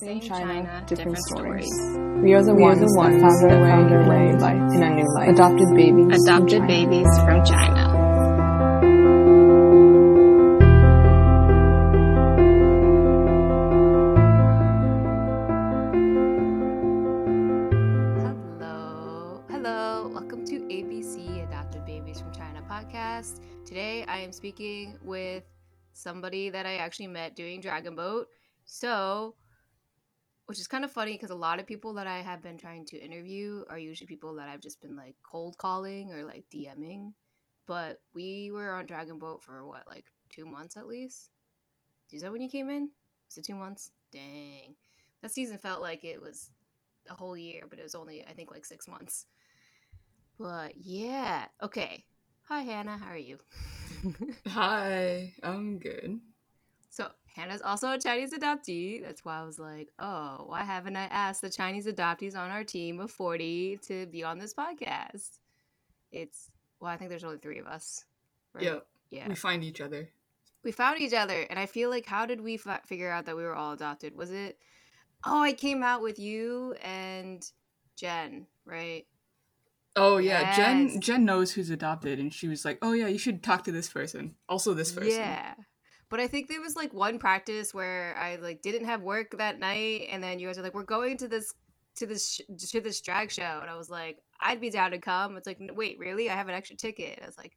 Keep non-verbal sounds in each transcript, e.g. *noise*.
Same China, China, different, different stories. stories. We are the We are ones, the ones that found that our way, found in a way new life. in a new life. Adopted babies. Adopted China. babies from China. Hello. Hello. Welcome to ABC Adopted Babies from China podcast. Today I am speaking with somebody that I actually met doing Dragon Boat. So, which is kind of funny because a lot of people that I have been trying to interview are usually people that I've just been like cold calling or like DMing. But we were on Dragon Boat for what, like two months at least? Is that when you came in? Was it two months? Dang. That season felt like it was a whole year, but it was only, I think, like six months. But yeah. Okay. Hi, Hannah. How are you? *laughs* Hi, I'm good. Hannah's also a Chinese adoptee. That's why I was like, oh, why haven't I asked the Chinese adoptees on our team of 40 to be on this podcast? It's, well, I think there's only three of us. right? Yeah, Yeah. we find each other. We found each other. And I feel like, how did we fi- figure out that we were all adopted? Was it, oh, I came out with you and Jen, right? Oh yeah, Yes. Jen. Jen knows who's adopted, and she was like, "Oh yeah, you should talk to this person. Also, this person." Yeah. But I think there was like one practice where I like didn't have work that night, and then you guys are like, "We're going to this to this sh- to this drag show," and I was like, "I'd be down to come." It's like, "Wait, really? I have an extra ticket." I was like,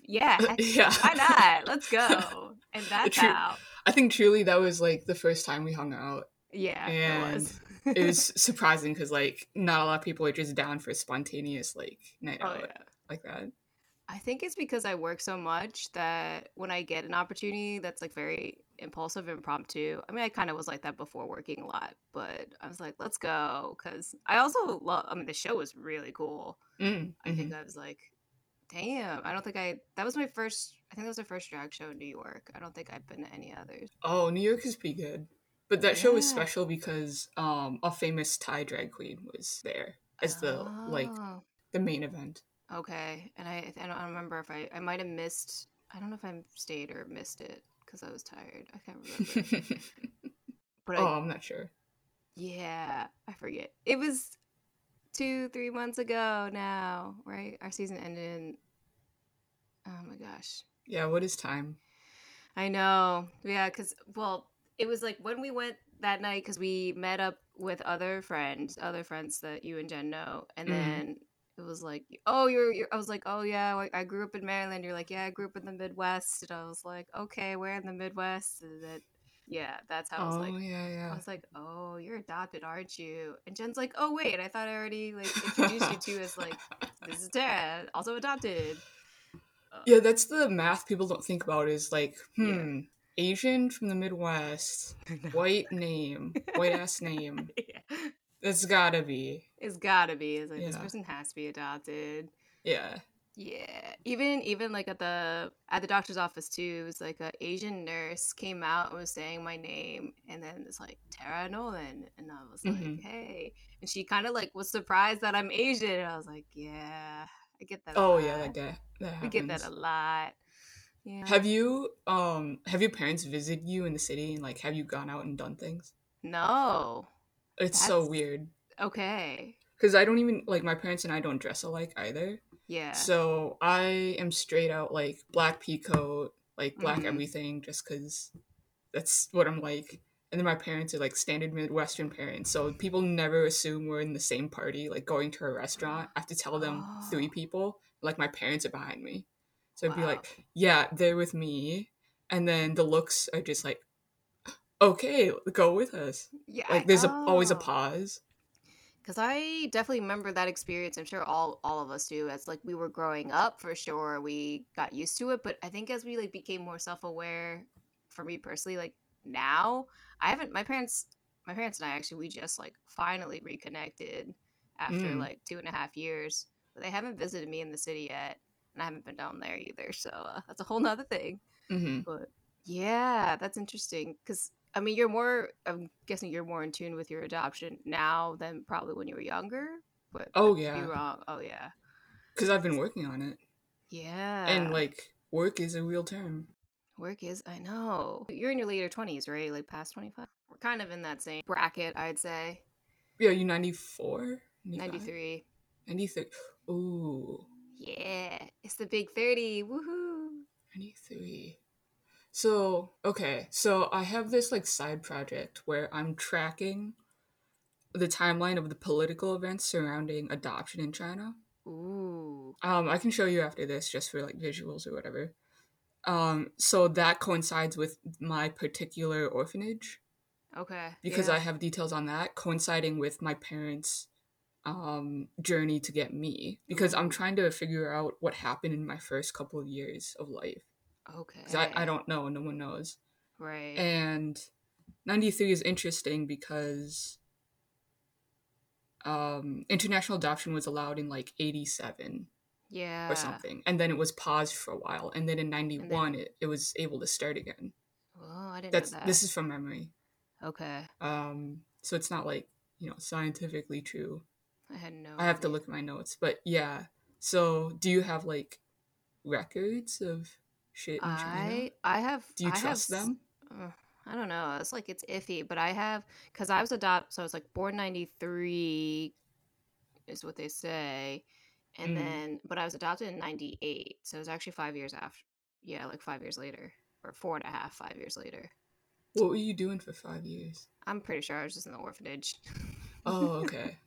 "Yeah, *laughs* yeah. why not? Let's go." *laughs* And that's True. how. I think truly that was like the first time we hung out. Yeah, And it was. It was *laughs* surprising because like not a lot of people are just down for a spontaneous like night oh out yeah. like that. I think it's because I work so much that when I get an opportunity that's like very impulsive, impromptu. I mean, I kind of was like that before working a lot, but I was like, let's go because I also love. I mean, the show was really cool. Mm, I think I was like, damn. I don't think I. That was my first. I think that was my first drag show in New York. I don't think I've been to any others. Oh, New York is pretty good, but that show was special because um a famous Thai drag queen was there as the like Oh, the main event. Okay. And I, I don't remember if I, I might have missed. I don't know if I stayed or missed it because I was tired. I can't remember. *laughs* but oh, I'm not sure. Yeah, I forget. It was two, three months ago now, right? Our season ended in. Oh my gosh. Yeah, what is time? I know. Yeah, because, well, it was like when we went that night, because we met up with other friends, other friends that you and Jen know. And Mhm. then it was like, oh, you're, you're, I was like, oh, yeah, I- I grew up in Maryland. You're like, yeah, I grew up in the Midwest. And I was like, okay, where in the Midwest? And that, yeah, that's how I was oh like, yeah, I was like, "Oh, you're adopted, aren't you?" And Jen's like, "Oh, wait, I thought I already like introduced you to as like this is Tara, also adopted." Yeah, that's the math people don't think about is like, Yeah. hmm, Asian from the Midwest, *laughs* white name, white ass name. *laughs* yeah. It's gotta be. It's gotta be. It's like this person has to be adopted. Yeah. Yeah, even even like at the at the doctor's office too, it was like a Asian nurse came out and was saying my name, and then it's like Tara Nolan, and I was like, Mhm. hey, and she kind of like was surprised that I'm Asian, and I was like, yeah, I get that. Oh yeah, that guy. That We get that a lot. Yeah. Have you um have your parents visited you in the city and like have you gone out and done things? no. It's so weird Okay. because I don't even like my parents and I don't dress alike either. Yeah. So I am straight out like black pea coat, like black Mhm. everything, just because that's what I'm like. And then my parents are like standard Midwestern parents, so people never assume we're in the same party. Like going to a restaurant, I have to tell them three people. Like my parents are behind me, so I'd be like, "Yeah, they're with me," and then the looks are just like, "Okay, go with us." yeah. Like there's a, always a pause. Because I definitely remember that experience. I'm sure all all of us do. As like we were growing up, for sure, we got used to it. But I think as we like became more self aware, for me personally, like now, I haven't. My parents, my parents and I actually, we just like finally reconnected after Mm. like two and a half years. But they haven't visited me in the city yet, and I haven't been down there either. So uh, that's a whole nother thing. hmm But yeah, that's interesting because I mean, you're more. I'm guessing you're more in tune with your adoption now than probably when you were younger. But Oh yeah, be wrong. Oh yeah, because I've been working on it, yeah. and like work is a real term. work is. I know you're in your later twenties, right? Like past twenty five. We're kind of in that same bracket, I'd say. Yeah, you 94? 93. 93. Ooh, Yeah, it's the big 30. Woohoo. 93. So, okay. So I have this like side project where I'm tracking the timeline of the political events surrounding adoption in China. Ooh. Um, I can show you after this just for like visuals or whatever. Um, so that coincides with my particular orphanage Okay. because yeah. I have details on that coinciding with my parents' um journey to get me because I'm trying to figure out what happened in my first couple of years of life Okay. because I, I don't know no one knows Right. and 93 is interesting because um international adoption was allowed in like 87 yeah. or something and then it was paused for a while and then in 91 it, it was able to start again Oh, I didn't that's know that. this is from memory okay. um so it's not like you know scientifically true I had no. i have to look at my notes but yeah so do you have like records of shit I I have. do you I trust s- them uh, I don't know. It's like it's iffy, but I have because I was adopted. So I was like born ninety three, is what they say, and Mm. then but I was adopted in ninety eight. So it was actually five years after. Yeah, like five years later, or four and a half, five years later. what were you doing for five years I'm pretty sure I was just in the orphanage. oh *laughs* okay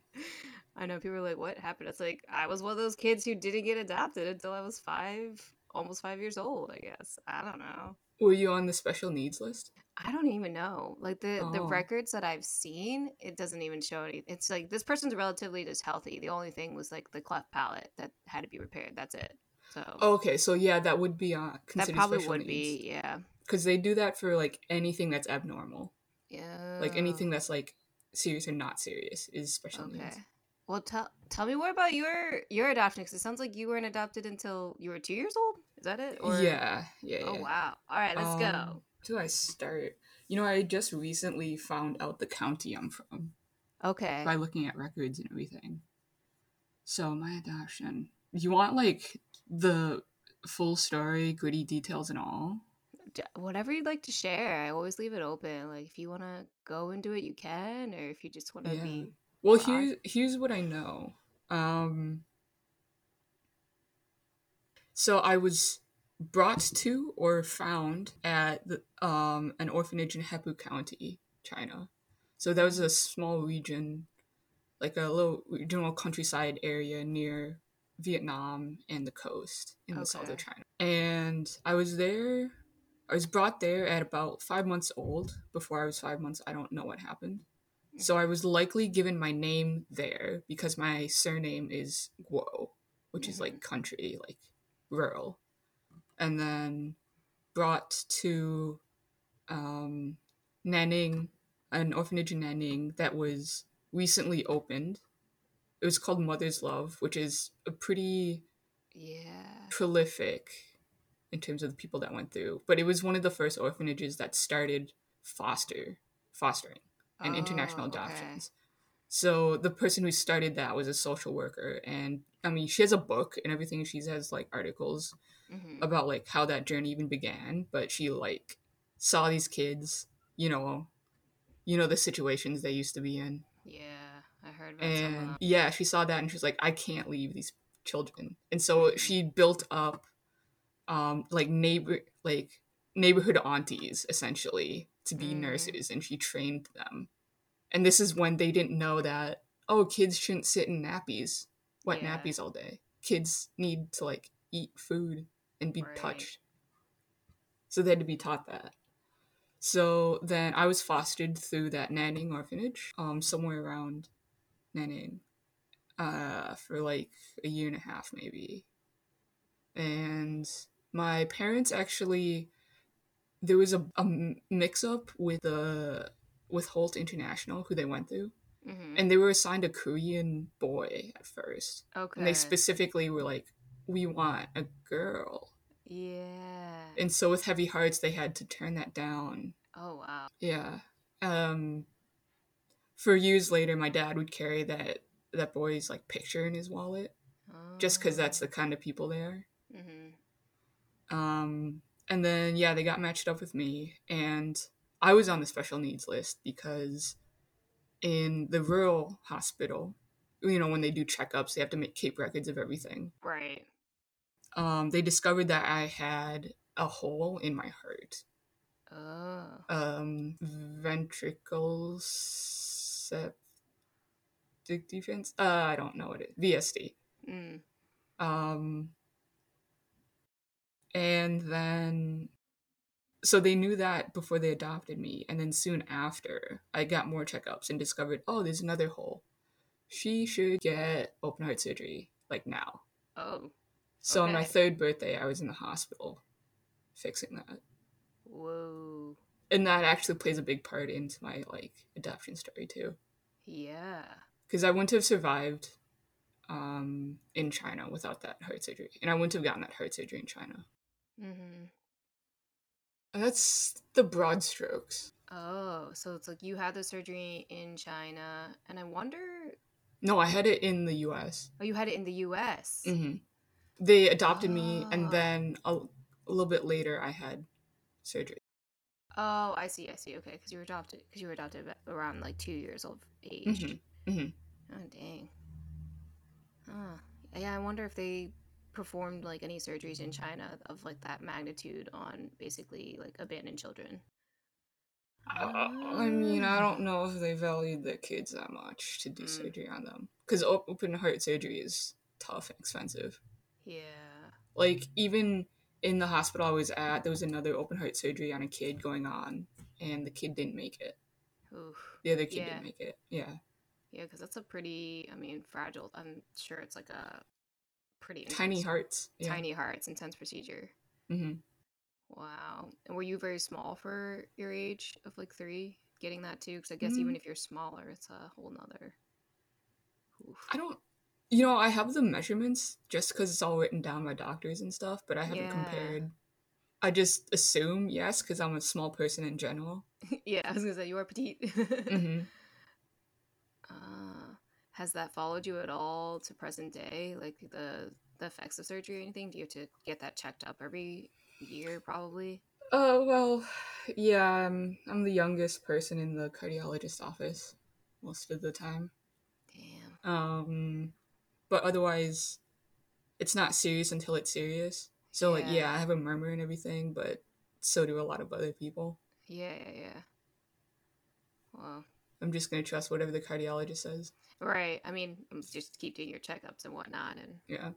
I know people are like, "What happened?" It's like I was one of those kids who didn't get adopted until I was five, almost five years old. I guess I don't know. were you on the special needs list I don't even know. Like the the Oh. records that I've seen, it doesn't even show any. It's like this person's relatively just healthy. The only thing was like the cleft palate that had to be repaired. That's it. So okay so yeah that would be uh that probably would needs. be yeah, because they do that for like anything that's abnormal yeah. like anything that's like serious or not serious is special Okay. needs Well, tell tell me more about your your adoption because it sounds like you weren't adopted until you were two years old. Is that it? Or... yeah yeah Oh yeah. wow! All right, let's Um, go. do i start you know i just recently found out the county i'm from Okay. by looking at records and everything so my adoption you want like the full story gritty details and all Whatever you'd like to share, I always leave it open. Like if you want to go into it, you can, or if you just want to Yeah. be. Well, broad. here here's what I know. Um so I was brought to or found at the, um an orphanage in Hepu County, China. So that was a small region like a little regional countryside area near Vietnam and the coast in the south of China. And I was there I was brought there at about 5 months old. Before I was 5 months, I don't know what happened. So I was likely given my name there because my surname is Guo, which is like country, like rural. And then brought to um, Nanning, an orphanage in Nanning that was recently opened. It was called Mother's Love, which is a pretty Yeah. prolific in terms of the people that went through. But it was one of the first orphanages that started foster fostering and international adoptions. okay. So the person who started that was a social worker and I mean she has a book and everything she has like articles hmm about like how that journey even began, but she like saw these kids, you know, you know the situations they used to be in. Yeah, I heard about And them. yeah, she saw that and she was like I can't leave these children. And so she built up um like neighbor like neighborhood aunties essentially to be Mm. nurses and she trained them. And this is when they didn't know that oh kids shouldn't sit in nappies, wet Yeah. nappies all day. Kids need to like eat food and be Right. touched. So they had to be taught that. So then I was fostered through that Nanning orphanage, um, somewhere around Nanning, uh, for like a year and a half maybe. And my parents actually, there was a, a mix up with the with Holt International, who they went through, hmm and they were assigned a Korean boy at first, Okay. and they specifically were like, "We want a girl," yeah. and so with heavy hearts, they had to turn that down. oh wow. Yeah. Um for years later my dad would carry that that boy's like picture in his wallet just cuz that's the kind of people they are. hmm Um and then yeah, they got matched up with me and I was on the special needs list because in the rural hospital, you know, when they do checkups, they have to make keep records of everything. Right. Um, they discovered that I had a hole in my heart. Oh. Um, ventricle septal defect. Uh, I don't know what it VSD. Mm. Um, and then so they knew that before they adopted me and then soon after i got more checkups and discovered oh there's another hole she should get open heart surgery like now Oh. so on my third birthday i was in the hospital fixing that Whoa. and that actually plays a big part into my like adoption story too Yeah. because i wouldn't have survived um in china without that heart surgery and i wouldn't have gotten that heart surgery in china Mm-hmm. That's the broad strokes Oh, so it's like you had the surgery in China, and I wonder. no i had it in the us Oh, you had it in the U.S. hmm They adopted me, Ah. and then a, a little bit later, I had surgery. Oh, I see. I see. Okay, because you were adopted. Because you were adopted around like two years old age. Mhm, mhm. Oh, dang. Huh. Yeah, I wonder if they performed like any surgeries in China of like that magnitude on basically like abandoned children. Uh, I mean, I don't know if they valued their kids that much to do Mm. surgery on them, because open heart surgery is tough and expensive. Yeah. Like even in the hospital I was at, there was another open heart surgery on a kid going on, and the kid didn't make it. Oof. The other kid Yeah. didn't make it. Yeah, Yeah, because that's a pretty. I mean, fragile. I'm sure it's like a pretty tiny hearts. Yeah. Tiny hearts, intense procedure. Mm-hmm. Wow. And were you very small for your age of like three? Getting that too? Because I guess even Mm. if you're smaller, it's a whole nother. Oof. I don't. You know, I have the measurements just because it's all written down by doctors and stuff, but I haven't Yeah. compared. I just assume yes because I'm a small person in general. *laughs* yeah, I was gonna say you are petite. hmm *laughs* uh, has that followed you at all to present day? Like the the effects of surgery or anything? Do you have to get that checked up every year? Probably. Oh well, yeah. I'm I'm the youngest person in the cardiologist office most of the time. Damn. Um, but otherwise, it's not serious until it's serious. So like, Yeah. yeah, I have a murmur and everything, but so do a lot of other people. Yeah, yeah, yeah. Well, I'm just gonna trust whatever the cardiologist says. right. I mean, um, just keep doing your checkups and whatnot, and Yeah.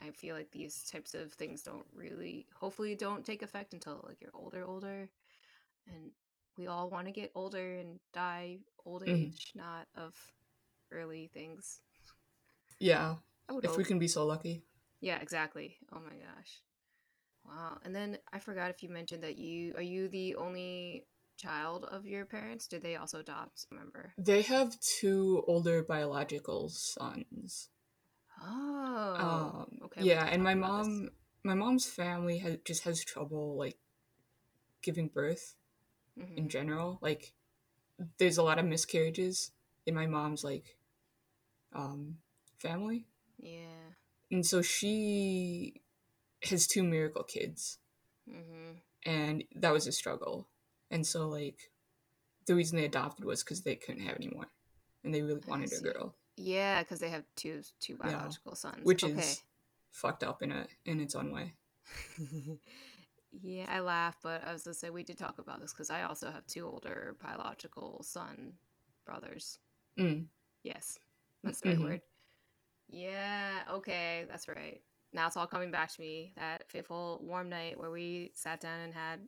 I feel like these types of things don't really, hopefully, don't take effect until like you're older, older, and we all want to get older and die old Mhm. age, not of early things. Yeah. I would If we can be so lucky. Yeah, exactly. Oh my gosh. Wow. And then I forgot if you mentioned that you are you the only child of your parents? Did they also adopt a member? They have two older biological sons. Oh. um, okay. yeah, and my about this. mom, my mom's family has just has trouble like giving birth in Mhm. general. Like, there's a lot of miscarriages in my mom's like um, family, Yeah. and so she has two miracle kids, Mm-hmm. and that was a struggle. And so like, the reason they adopted was because they couldn't have any more, and they really wanted a girl. Yeah, because they have two two Yeah. biological sons. which okay. is fucked up in a in its own way. *laughs* yeah, I laugh, but I was gonna say we did talk about this because I also have two older biological son brothers. Mm. Yes, that's the right Mhm. word. Yeah, okay, that's right. Now it's all coming back to me. That fateful warm night where we sat down and had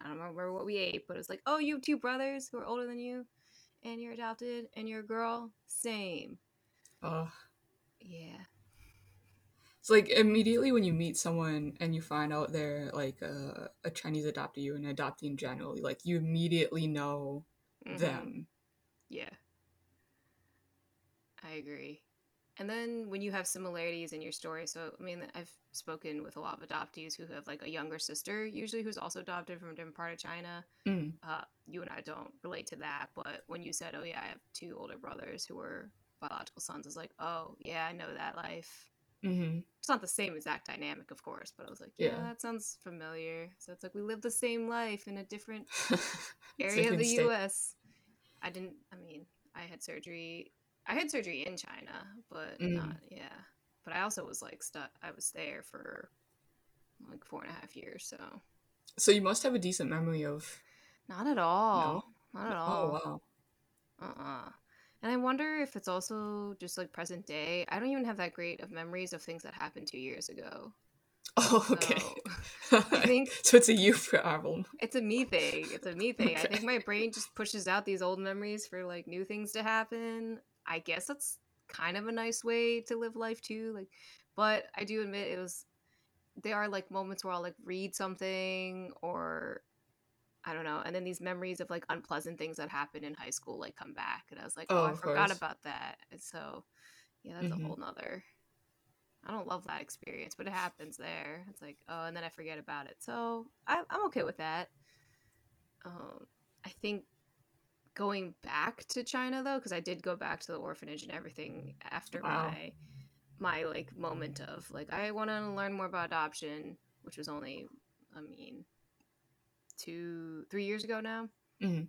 I don't remember what we ate, but it was like, oh, you have two brothers who are older than you, and you're adopted, and you're a girl. Same. Uh, Yeah. it's like immediately when you meet someone and you find out they're like a, a Chinese adoptee or an adoptee in general, like you immediately know Mhm. them. Yeah. I agree. And then when you have similarities in your story, so I mean, I've spoken with a lot of adoptees who have like a younger sister, usually who's also adopted from a different part of China. Mm. Uh, you and I don't relate to that, but when you said, "Oh yeah, I have two older brothers who were biological sons," it's like, "Oh yeah, I know that life." Mm-hmm. It's not the same exact dynamic, of course, but I was like, yeah, Yeah. that sounds familiar. So it's like we live the same life in a different *laughs* area of the state. U.S. I didn't. I mean, I had surgery. I had surgery in China, but Mm. not. Yeah, but I also was like stuck. I was there for like four and a half years, so So you must have a decent memory of. not at all. Not at all. Oh wow. Uh-uh. And I wonder if it's also just like present day. I don't even have that great of memories of things that happened two years ago. *laughs* Oh okay. So, I think *laughs* so it's a you problem. it's a me thing. It's a me thing. I *laughs* think my brain just pushes out these old memories for like new things to happen. I guess that's kind of a nice way to live life too. Like, but I do admit it was. There are like moments where I'll like read something or I don't know, and then these memories of like unpleasant things that happened in high school like come back, and I was like, oh, Oh, I forgot course. about that. And so, yeah, that's Mhm. a whole nother. I don't love that experience, but it happens there. It's like, oh, and then I forget about it. So I, I'm okay with that. Um, I think going back to China though, because I did go back to the orphanage and everything after Wow. my my like moment of like I want to learn more about adoption, which was only, I mean, two three years ago now. Mhm.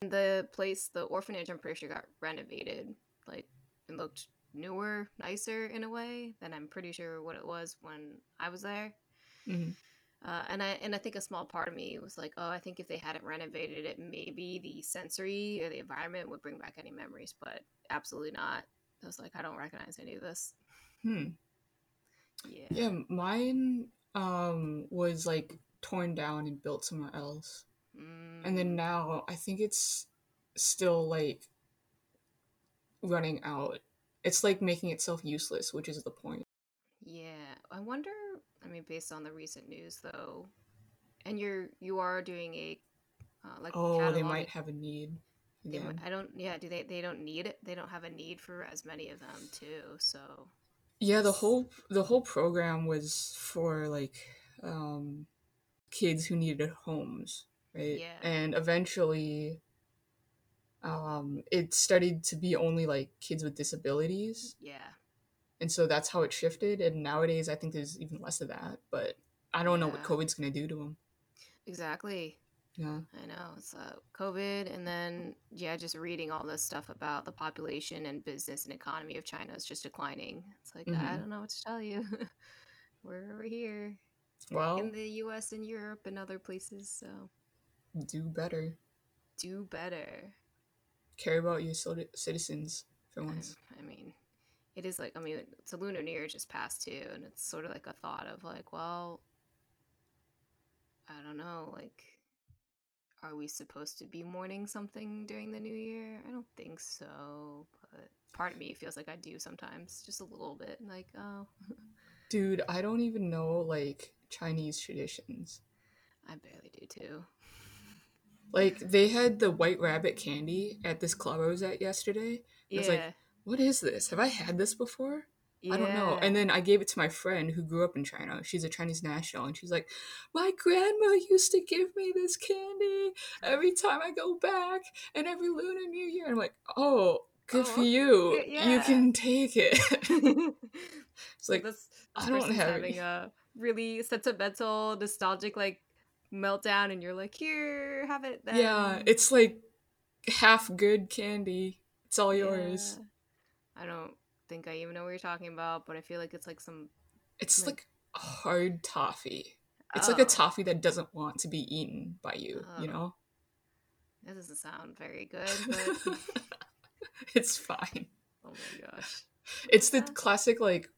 The place, the orphanage, I'm pretty sure got renovated. Like it looked newer, nicer in a way than I'm pretty sure what it was when I was there. Mhm. Uh, and I and I think a small part of me was like, oh, I think if they hadn't renovated it, maybe the sensory or the environment would bring back any memories, but absolutely not. I was like, I don't recognize any of this. Hmm. Yeah. Yeah, mine um was like torn down and built somewhere else. And then Mm, now I think it's still like running out. It's like making itself useless, which is the point. yeah, I wonder. I mean, based on the recent news, though, and you're you are doing a uh, like Oh, they might have a need. They, might- I don't. Yeah. Do they? They don't need it. They don't have a need for as many of them too. So Yeah, the whole the whole program was for like um kids who needed homes, right? Yeah. And eventually um it studied to be only like kids with disabilities. yeah. And so that's how it shifted and nowadays I think there's even less of that, but I don't know what COVID's going to do to them. Exactly. Yeah. I know it's uh, COVID, and then yeah, just reading all this stuff about the population and business and economy of China is just declining. It's like I Mhm. don't know what to tell you. *laughs* we're, we're here Well, in the U.S. and Europe and other places, so do better. do better. Care about your citizens for once. I mean, it is like I mean, it's a lunar new year just passed too, and it's sort of like a thought of like, well, I don't know, like, are we supposed to be mourning something during the new year? I don't think so, but part of me feels like I do sometimes, just a little bit, like, oh, *laughs* Dude, I don't even know like Chinese traditions. I barely do too. Like *laughs* they had the white rabbit candy at this club I was at yesterday. Yeah, was like, What is this? Have I had this before? I don't know. And then I gave it to my friend who grew up in China. She's a Chinese national, and she's like, "My grandma used to give me this candy every time I go back, and every Lunar New Year." I'm like, "Oh, good Oh, for you. okay, You can take it." *laughs* it's So like, this, I don't have having any. a really sentimental, nostalgic like meltdown, and you're like, here, have it. Then. yeah, it's like half good candy. It's all yours. Yeah. I don't think I even know what you're talking about, but I feel like it's like some. It's Like- like a hard toffee. It's like a Oh, toffee that doesn't want to be eaten by you. You Oh. know. That doesn't sound very good, but *laughs* it's fine. oh my gosh. It's the Yeah. classic like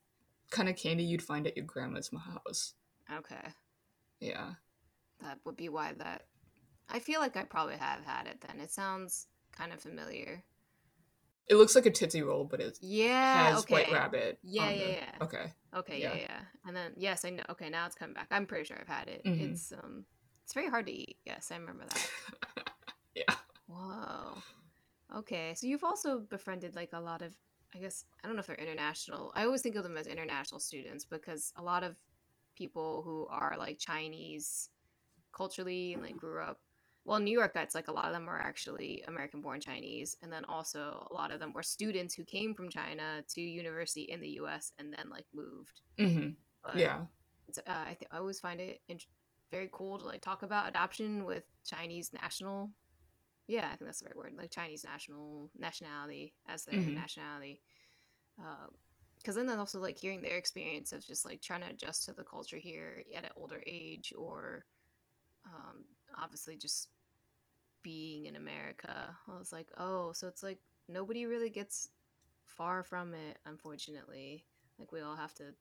kind of candy you'd find at your grandma's house. Okay, Yeah. that would be why that. I feel like I probably have had it then. It sounds kind of familiar. It looks like a Tootsie Roll, but it Yeah. has okay. White Rabbit. Yeah, yeah, the- yeah. Okay. Okay, yeah. Yeah. yeah, And then yes, I know. Okay, now it's coming back. I'm pretty sure I've had it. Mhm. It's um, it's very hard to eat. Yes, I remember that. *laughs* yeah. Whoa. Okay, so you've also befriended like a lot of, I guess I don't know if they're international. I always think of them as international students because a lot of people who are like Chinese culturally and like grew up well, New York, that's like a lot of them are actually American born Chinese. And then also a lot of them were students who came from China to university in the US and then like moved. hmm But, Yeah. uh, I, th- I always find it int- very cool to like talk about adoption with Chinese national. Yeah, I think that's the right word. Like Chinese national nationality as their Mhm. nationality. Because then then also like hearing their experience of just like trying to adjust to the culture here at an older age, or um, obviously just being in America. I was like, oh, so it's like nobody really gets far from it, unfortunately. Like we all have to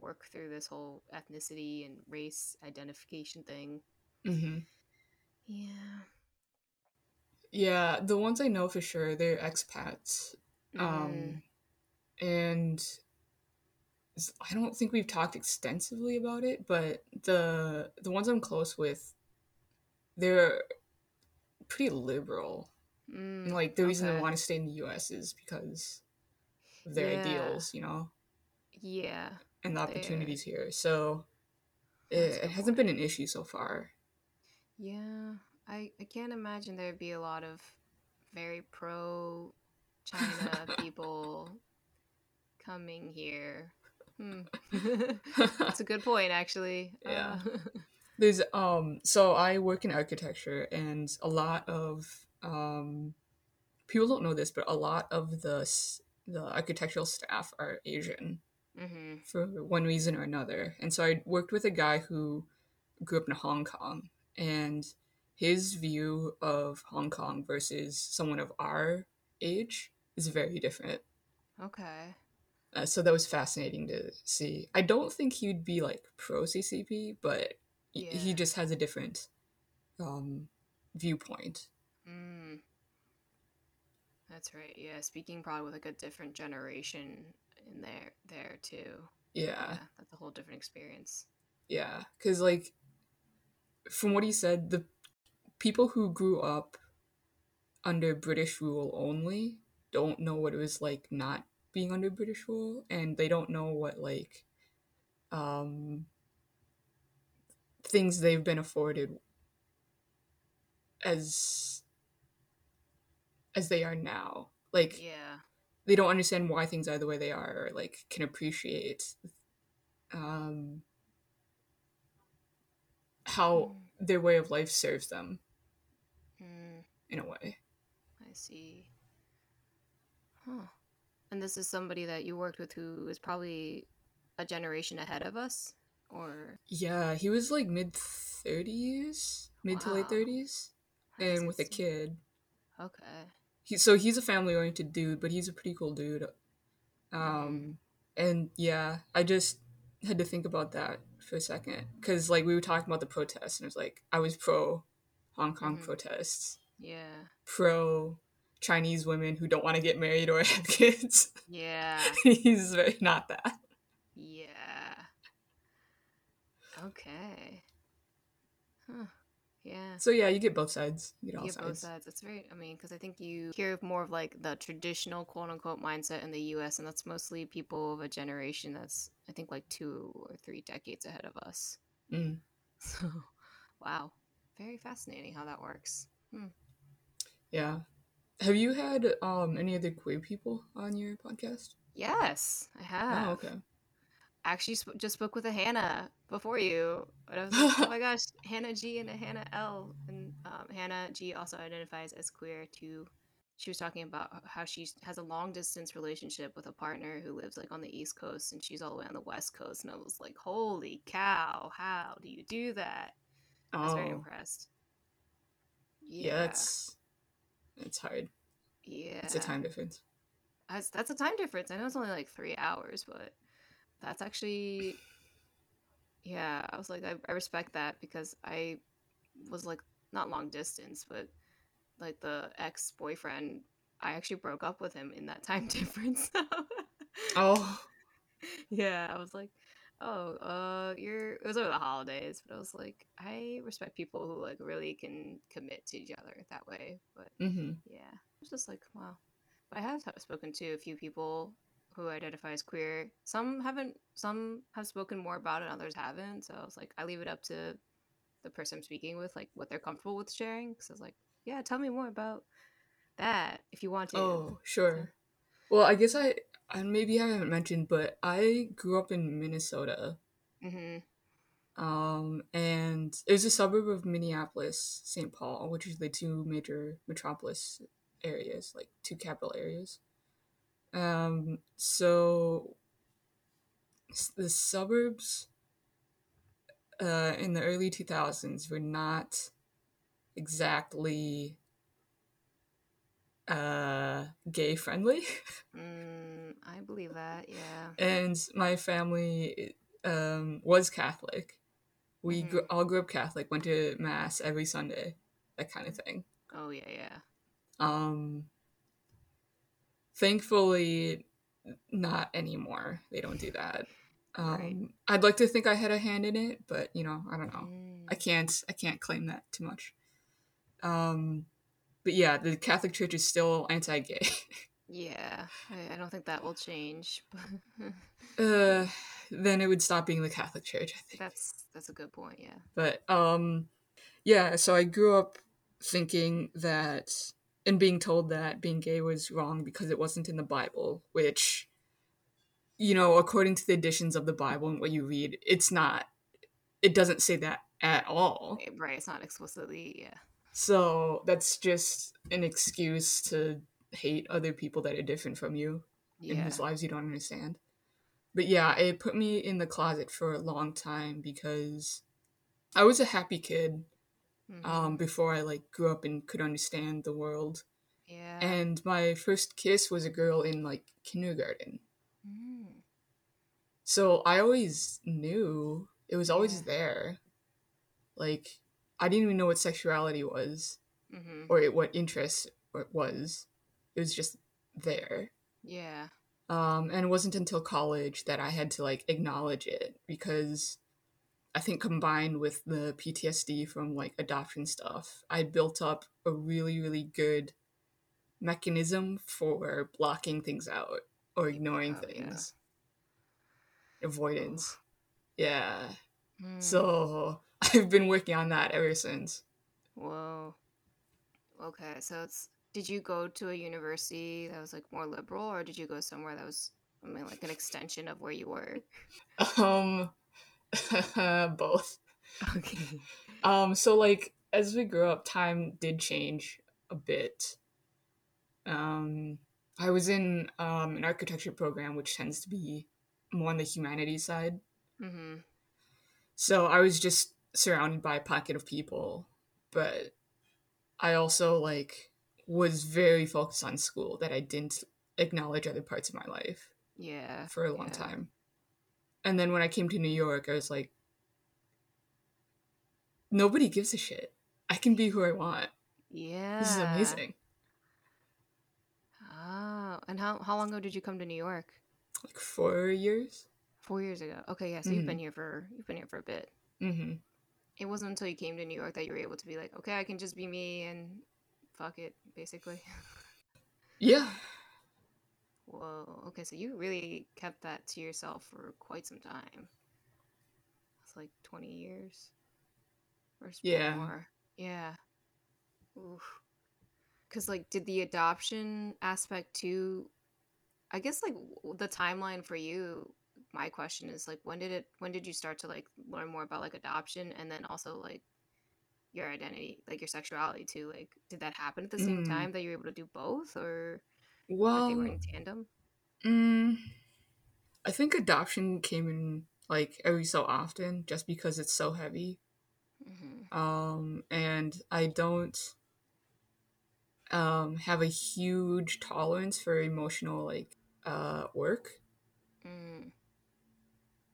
work through this whole ethnicity and race identification thing. hmm Yeah. Yeah, the ones I know for sure, they're expats. Mm. Um, and I don't think we've talked extensively about it, but the the ones I'm close with, they're pretty liberal. Mm, like the reason they want to stay in the U.S. is because of their Yeah. ideals, you know, Yeah. and the opportunities here. So That's it, it hasn't been an issue so far. Yeah. I, I can't imagine there'd be a lot of very pro China *laughs* people coming here. Hmm. *laughs* *laughs* That's a good point, actually. Yeah. Uh, There's um so I work in architecture and a lot of um people don't know this but a lot of the the architectural staff are Asian mhm. for one reason or another. And so I worked with a guy who grew up in Hong Kong and his view of Hong Kong versus someone of our age is very different. Okay. Uh, so that was fascinating to see. I don't think he would be like pro CCP, but he- he just has a different um, viewpoint. Mm. That's right. Yeah, speaking probably with like a different generation in there there too. Yeah, Yeah, that's a whole different experience. yeah. Because like, from what he said, the people who grew up under British rule only don't know what it was like not being under British rule, and they don't know what like um, things they've been afforded as as they are now. Like Yeah. they don't understand why things are the way they are, or like can appreciate um, how their way of life serves them Mm, in a way. I see. Huh. And this is somebody that you worked with who is probably a generation ahead of us, or Yeah, he was like mid thirties, mid to late thirties, That's and with a kid. Okay. He, so he's a family oriented dude, but he's a pretty cool dude. Mm-hmm. Um, and yeah, I just had to think about that for a second because like we were talking about the protests, and it was like I was pro Hong Kong Mhm. protests, Yeah. pro Chinese women who don't want to get married or *laughs* have kids. Yeah. *laughs* he's very not that. Yeah. Okay. Huh. Yeah. So yeah, you get both sides. You get all You get both sides. sides. That's very. I mean, because I think you hear more of like the traditional quote unquote mindset in the U.S., and that's mostly people of a generation that's I think like two or three decades ahead of us. Mm. *laughs* So, wow, very fascinating how that works. Yeah. Have you had um any other queer people on your podcast? Yes, I have. Oh, okay. Actually sp- just spoke with a Hannah before you, but I was like, oh my *laughs* gosh, Hannah G and a Hannah L, and um, Hannah G also identifies as queer too. She was talking about how she has a long distance relationship with a partner who lives like on the East Coast, and she's all the way on the West Coast. And I was like, holy cow, how do you do that? I was very Oh, impressed. yeah, it's it's hard. yeah, It's a time difference. That's, that's a time difference. I know it's only like three hours, but that's actually, yeah. I was like, I, I respect that because I was like not long distance, but like the ex boyfriend, I actually broke up with him in that time *laughs* difference. Oh, *laughs* yeah, I was like, oh, uh, you're. It was over the holidays, but I was like, I respect people who like really can commit to each other that way. But mm-hmm. yeah, it's just like wow. But I have spoken to a few people who identify as queer. Some haven't. Some have spoken more about it. Others haven't. So I was like, I leave it up to the person I'm speaking with like what they're comfortable with sharing. Because I was like, yeah, tell me more about that if you want to. Oh, sure. Well, I guess I, I maybe I haven't mentioned, but I grew up in Minnesota. Mm-hmm. Um, and it was a suburb of Minneapolis, St. Paul, which is the two major metropolis areas, like two capital areas. Um, so the suburbs uh, in the early 2000s were not exactly uh, gay friendly. *laughs* Mm, I believe that, yeah. and my family um, was Catholic. We Mhm. gr- all grew up Catholic, went to mass every Sunday, that kind of thing. Oh yeah, yeah. Um, thankfully, not anymore. They don't do that. Um, Right. I'd like to think I had a hand in it, but you know, I don't know. Mm. I can't. I can't claim that too much. Um, but yeah, the Catholic Church is still anti-gay. *laughs* Yeah, I, I don't think that will change. *laughs* uh, then it would stop being the Catholic Church, I think. that's that's a good point. Yeah. But um, yeah. So I grew up thinking that and being told that being gay was wrong because it wasn't in the Bible, which, you know, according to the editions of the Bible and what you read, it's not. It doesn't say that at all. Eh, It's not explicitly. Yeah. So that's just an excuse to hate other people that are different from you yeah. in whose lives you don't understand. But yeah, it put me in the closet for a long time because I was a happy kid Mhm. um, before I like grew up and could understand the world. yeah. And my first kiss was a girl in like kindergarten. Mm. So I always knew it was always Yeah. there. Like I didn't even know what sexuality was hmm or it, what interest it was. It was just there. Yeah. Um, and it wasn't until college that I had to like acknowledge it because I think combined with the PTSD from like adoption stuff, I built up a really, really good mechanism for blocking things out or ignoring Oh, yeah. things. Avoidance. Yeah. Mm. So *laughs* I've been working on that ever since. Whoa. Okay, so it's did you go to a university that was like more liberal or did you go somewhere that was I mean like an extension of where you were? *laughs* Um *laughs* both. Okay. Um, so like as we grew up, time did change a bit. Um, I was in um, an architecture program, which tends to be more on the humanities side. Mm-hmm. So I was just surrounded by a pocket of people, but I also like was very focused on school that I didn't acknowledge other parts of my life Yeah. for a long yeah. time. And then when I came to New York, I was like, nobody gives a shit. I can be who I want. Yeah. This is amazing. Oh, and how how long ago did you come to New York? Like four years. Four years ago. Okay, yeah. So you've Mhm. been here for you've been here for a bit. Mm-hmm. It wasn't until you came to New York that you were able to be like, okay, I can just be me and fuck it, basically. *laughs* Yeah. Whoa. Okay, so you really kept that to yourself for quite some time. It's like twenty years, or Yeah. more. Yeah. Oof. Because like, did the adoption aspect too? I guess like the timeline for you. My question is like, when did it? When did you start to like learn more about like adoption, and then also like your identity, like your sexuality too? Like, did that happen at the same Mm. time that you were able to do both, or Well, they were in tandem? mm, I think adoption came in like every so often, just because it's so heavy. hmm Um, and I don't um have a huge tolerance for emotional like uh work. Mm.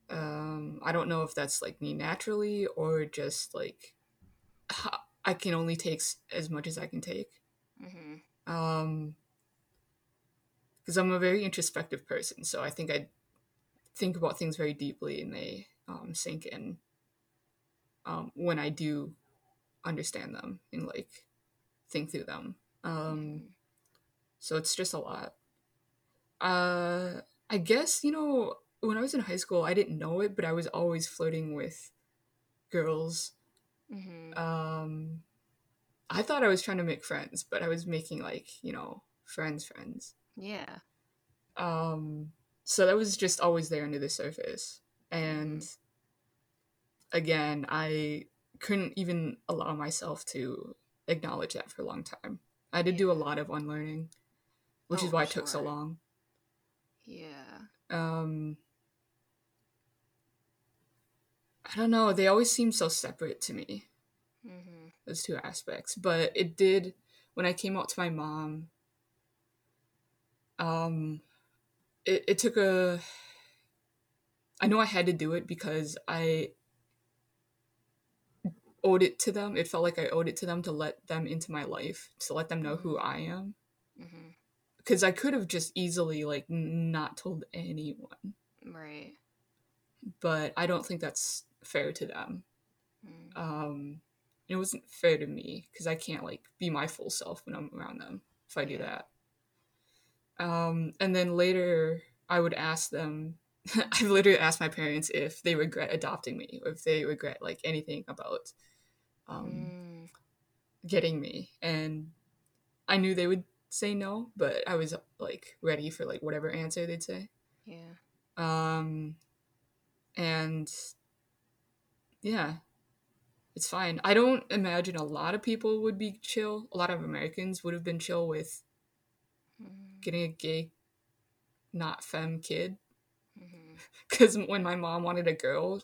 Um, I don't know if that's like me naturally or just like I can only take as much as I can take. hmm um because i'm a very introspective person so i think i think about things very deeply and they um sink in um when i do understand them and like think through them um so it's just a lot uh i guess you know when i was in high school i didn't know it but i was always flirting with girls Mm-hmm. Um, I thought I was trying to make friends, but I was making like you know friends, friends. Yeah. Um, so that was just always there under the surface, and again, I couldn't even allow myself to acknowledge that for a long time. I did to do a lot of unlearning, which Oh, is why it took so long. Yeah. Um, I don't know. They always seem so separate to me. Mm-hmm. those two aspects but it did when i came out to my mom um it, it took a i know i had to do it because i owed it to them. It felt like i owed it to them to let them into my life to let them know who i am. Mm-hmm. because i could have just easily like not told anyone. Right. but i don't think that's fair to them. Mm. um it wasn't fair to me because i can't like be my full self when i'm around them if i do that um and then later i would ask them *laughs* i've literally asked my parents if they regret adopting me or if they regret like anything about um Mm. getting me and i knew they would say no but i was like ready for like whatever answer they'd say Yeah. um and yeah it's fine i don't imagine a lot of people would be chill a lot of americans would have been chill with Mm. getting a gay not femme kid Mm-hmm. *laughs* because when my mom wanted a girl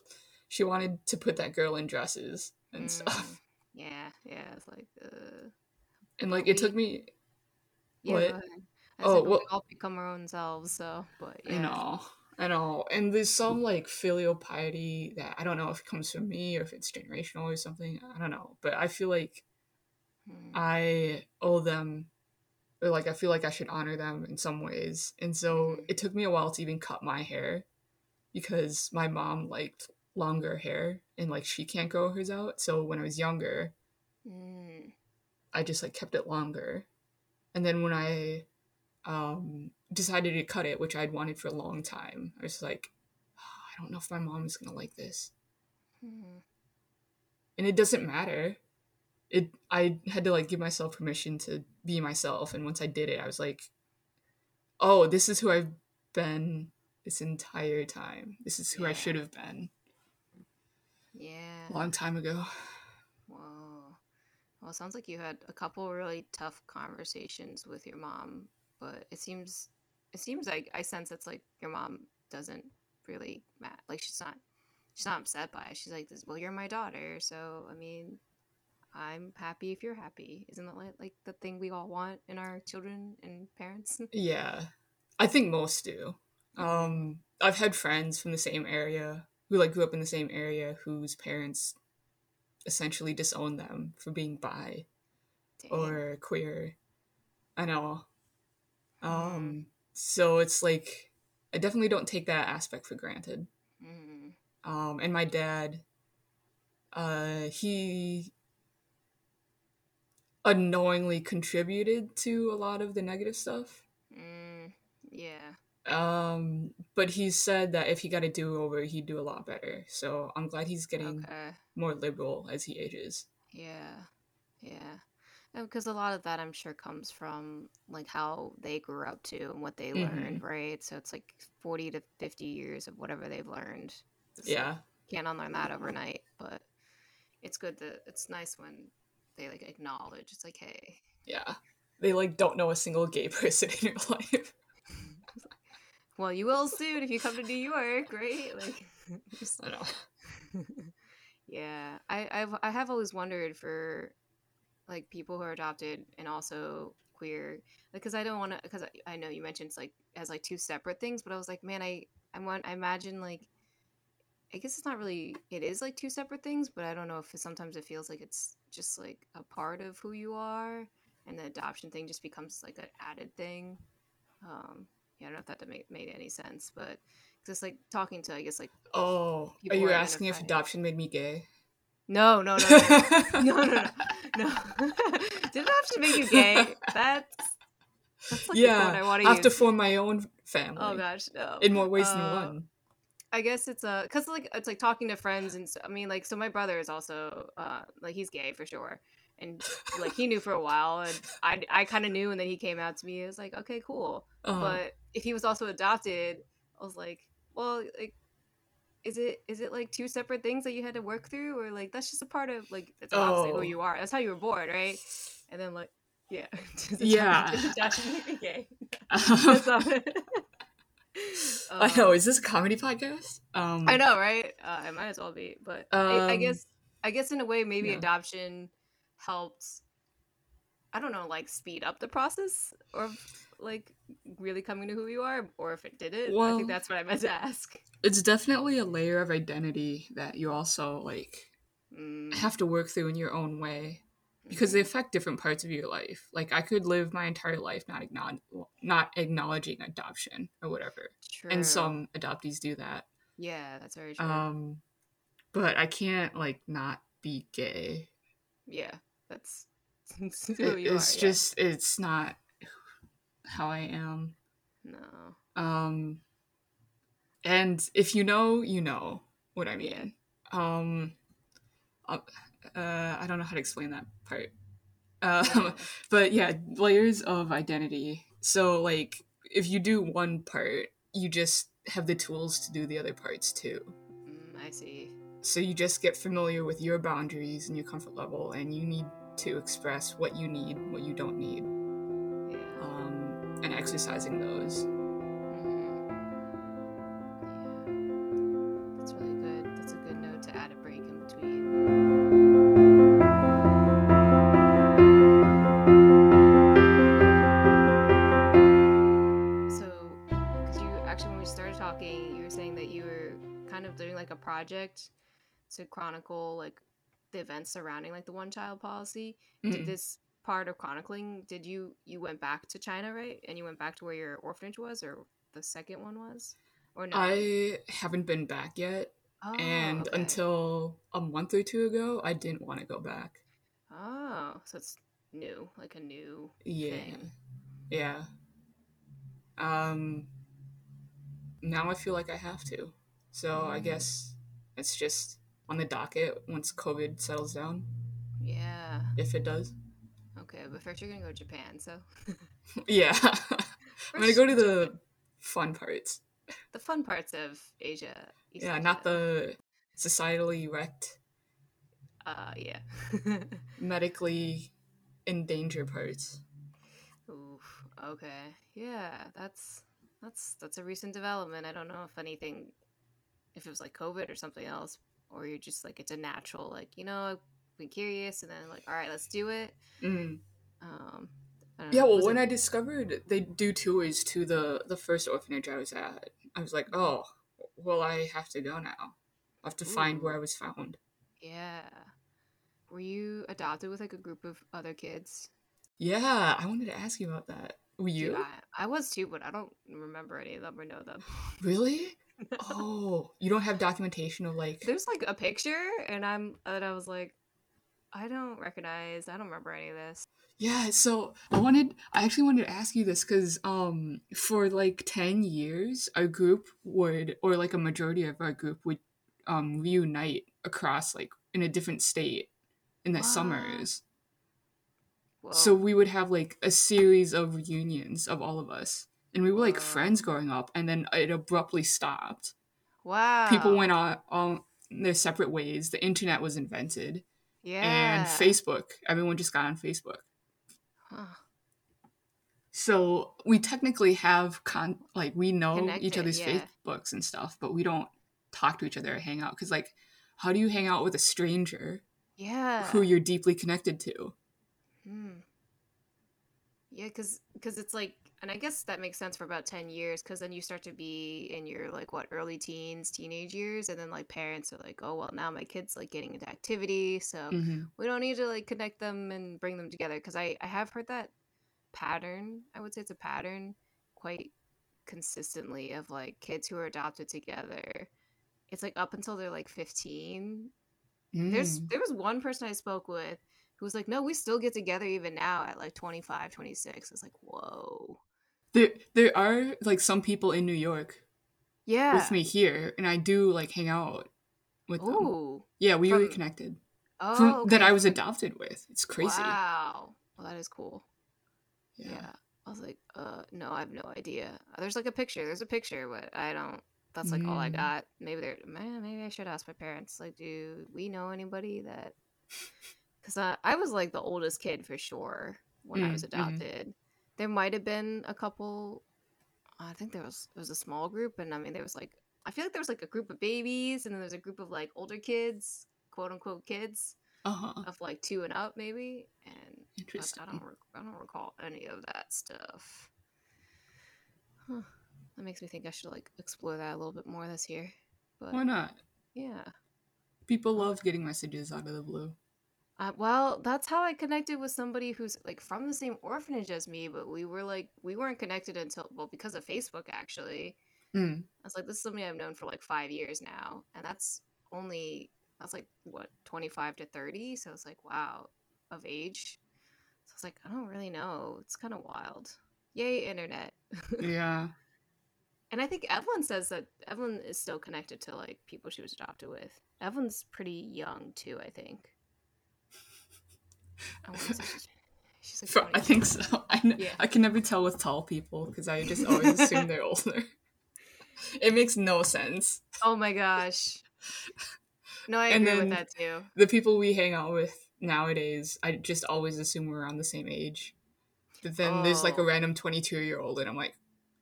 she wanted to put that girl in dresses and stuff Mm. *laughs* Yeah. Yeah. It's like. Uh, and like it took me yeah. What? Go ahead. I Oh, well- we all become our own selves. So, but yeah. I know. I know. And there's some like filial piety that I don't know if it comes from me or if it's generational or something. I don't know. But I feel like Mm. I owe them or like I feel like I should honor them in some ways. And so Mhm. it took me a while to even cut my hair because my mom liked longer hair and like she can't grow hers out. So when I was younger, Mm. I just like kept it longer. And then when I um decided to cut it, which I'd wanted for a long time, I was like, "Oh, I don't know if my mom is gonna like this. Mm. And it doesn't matter. It I had to like give myself permission to be myself, and once I did it, I was like, Oh, this is who I've been this entire time. This is who I should have been Yeah. long time ago. Whoa. Well, it sounds like you had a couple really tough conversations with your mom, but it seems it seems like I sense it's like your mom doesn't really ma- like she's not she's not upset by it. She's like, "This- "Well, you're my daughter, so I mean, I'm happy if you're happy." Isn't that like, like the thing we all want in our children and parents? *laughs* Yeah. I think most do. Um I've had friends from the same area who like grew up in the same area whose parents essentially disown them for being bi Dang. or queer. I know. Um so it's like I definitely don't take that aspect for granted. Mm. Um and my dad uh he unknowingly contributed to a lot of the negative stuff. Mm. Yeah. Um, but he said that if he got a do over, he'd do a lot better. So I'm glad he's getting Okay. more liberal as he ages. Yeah, yeah. Because a lot of that, I'm sure, comes from like how they grew up to and what they Mhm. learned, right? So it's like 40 to 50 years of whatever they've learned. It's like, Yeah, can't unlearn that overnight, but it's good that it's nice when they like acknowledge. It's like, hey, yeah. They like don't know a single gay *laughs* person in your life. *laughs* well, you will soon if you come to New York, right? Like, *laughs* just- I know. yeah, I I've I have always wondered for like people who are adopted and also queer because I don't want to because I, I know you mentioned it's like as like two separate things, but I was like, man, I I want I imagine like I guess it's not really. It is like two separate things, but I don't know if it, sometimes it feels like it's just like a part of who you are, and the adoption thing just becomes like an added thing. Um, yeah, I don't know if that made, made any sense, but just like talking to, I guess like. Oh, are you asking if adoption made me gay? No, no, no, no, no, *laughs* no, no. no. *laughs* Did adoption make you gay? That's. that's like yeah, I want to I have use. to form my own family. Oh gosh, no! In more ways uh, than one. I guess it's a because like it's like talking to friends and so, I mean like so my brother is also uh like he's gay for sure and like he knew for a while and I I kind of knew and then he came out to me it was like okay cool. Uh, but if he was also adopted I was like well like is it is it like two separate things that you had to work through or like that's just a part of like that's obviously Oh. who you are that's how you were born right? And then like yeah *laughs* Yeah. definitely gay? *laughs* Um, *laughs* All. *laughs* I know. Is this a comedy podcast? Um, I know, right? Uh, it might as well be, but I, I Um, guess, I guess in a way, maybe yeah. adoption helped. I don't know, like speed up the process or like really coming to who you are, or if it did it. I think that's what I meant to ask. It's definitely a layer of identity that you also like Mm, have to work through in your own way because they affect different parts of your life. Like I could live my entire life not acknowledge, not acknowledging adoption or whatever, true. and some adoptees do that. yeah, that's very true. Um, but I can't like not be gay. yeah, that's *laughs* who It- you it's are. yeah. just it's not how I am. no. Um, and if you know, you know what I mean. Um, uh, uh, I don't know how to explain that part. Um, *laughs* but yeah, layers of identity. So like, if you do one part, you just have the tools to do the other parts too. Mm, I see. So you just get familiar with your boundaries and your comfort level, and you need to express what you need, what you don't need, Yeah. um, and exercising those. Chronicle like the events surrounding like the one child policy. Did Mm. this part of chronicling? Did you you went back to China, right? And you went back to where your orphanage was, or the second one was, or no? I haven't been back yet, oh, and okay. until a month or two ago, I didn't want to go back. oh, so it's new, like a new Yeah, thing. yeah. Um, now I feel like I have to, so I Mm. guess it's just on the docket once COVID settles down, Yeah. if it does. Okay, but first you're gonna go to Japan, so *laughs* Yeah, *laughs* I'm gonna go to the fun parts. the fun parts of Asia. East Yeah, Asia. not the societally wrecked, Uh, yeah. *laughs* medically endangered parts. Oof. Okay. Yeah, that's that's that's a recent development. I don't know if anything, if it was like COVID or something else, or you're just like it's a natural, like you know, I've been curious, and then like, all right, let's do it. Mm. Um. Yeah, know, well, when it- I discovered they do tours to the the first orphanage I was at, I was like, oh, well, I have to go now. I have to find where I was found. yeah, were you adopted with like a group of other kids? Yeah, I wanted to ask you about that. Were Dude, you I, I was too, but I don't remember any of them or know them. really? Oh, you don't have documentation of like. There's like a picture, and I'm and I was like, I don't recognize. I don't remember any of this. Yeah, so I wanted I actually wanted to ask you this cuz um for like 10 years our group would or like a majority of our group would um reunite across like in a different state in the What? summers. Well, So we would have like a series of reunions of all of us. And we were like friends growing up and then it abruptly stopped. wow, People went on their separate ways. The internet was invented yeah, and Facebook. Everyone just got on Facebook. Huh. So we technically have con like we know each other's yeah. Facebooks and stuff, but we don't talk to each other or hang out because like how do you hang out with a stranger yeah, who you're deeply connected to? Hmm. Yeah, because because it's like, and I guess that makes sense for about ten years, because then you start to be in your like what early teens, teenage years, and then like parents are like, oh well, now my kid's like getting into activity, so Mm-hmm. we don't need to like connect them and bring them together. Because I I have heard that pattern. I would say it's a pattern quite consistently of like kids who are adopted together. It's like up until they're like fifteen, there's Mm. there was one person I spoke with who was like, "No, we still get together even now at like 25, 26." It's like, "Whoa." There there are like some people in New York Yeah. with me here, and I do like hang out with them. Ooh. Yeah, we From- reconnected. Oh, From, That. I was adopted with. It's crazy. Wow. Well, that is cool. Yeah. Yeah. I was like, uh, no, I have no idea. There's like a picture. There's a picture, but I don't. That's like all I Mm. got. Maybe they're. Man, maybe I should ask my parents. Like, do we know anybody that? Because I, I was like the oldest kid for sure when I was Mm, mhm. There might have been a couple. I think there was it was a small group, and I mean there was like I feel like there was like a group of babies, and then there's a group of like older kids, quote unquote kids Uh huh. of like two and up maybe and Interesting. I don't rec- I don't recall any of that stuff. Huh. That makes me think I should like explore that a little bit more this year. But Why not? yeah. People love getting messages out of the blue. Uh, well, that's how I connected with somebody who's like from the same orphanage as me, but we were like we weren't connected until well because of Facebook actually. Mm. I was like, this is somebody I've known for like five years now, and that's only that's like what twenty five to thirty. So it's like wow, of age. So it's like I don't really know. It's kind of wild. Yay, internet. *laughs* Yeah. and I think Evelyn says that Evelyn is still connected to like people she was adopted with. Evelyn's pretty young too. I think. I like For- I think so. *laughs* I, Yeah. I can never tell with tall people because I just always assume they're *laughs* older. It makes no sense. Oh my gosh. No, I And agree with that too. The people we hang out with nowadays, I just always assume we're around the same age. But then there's like a Oh. random 22 year old, and I'm like,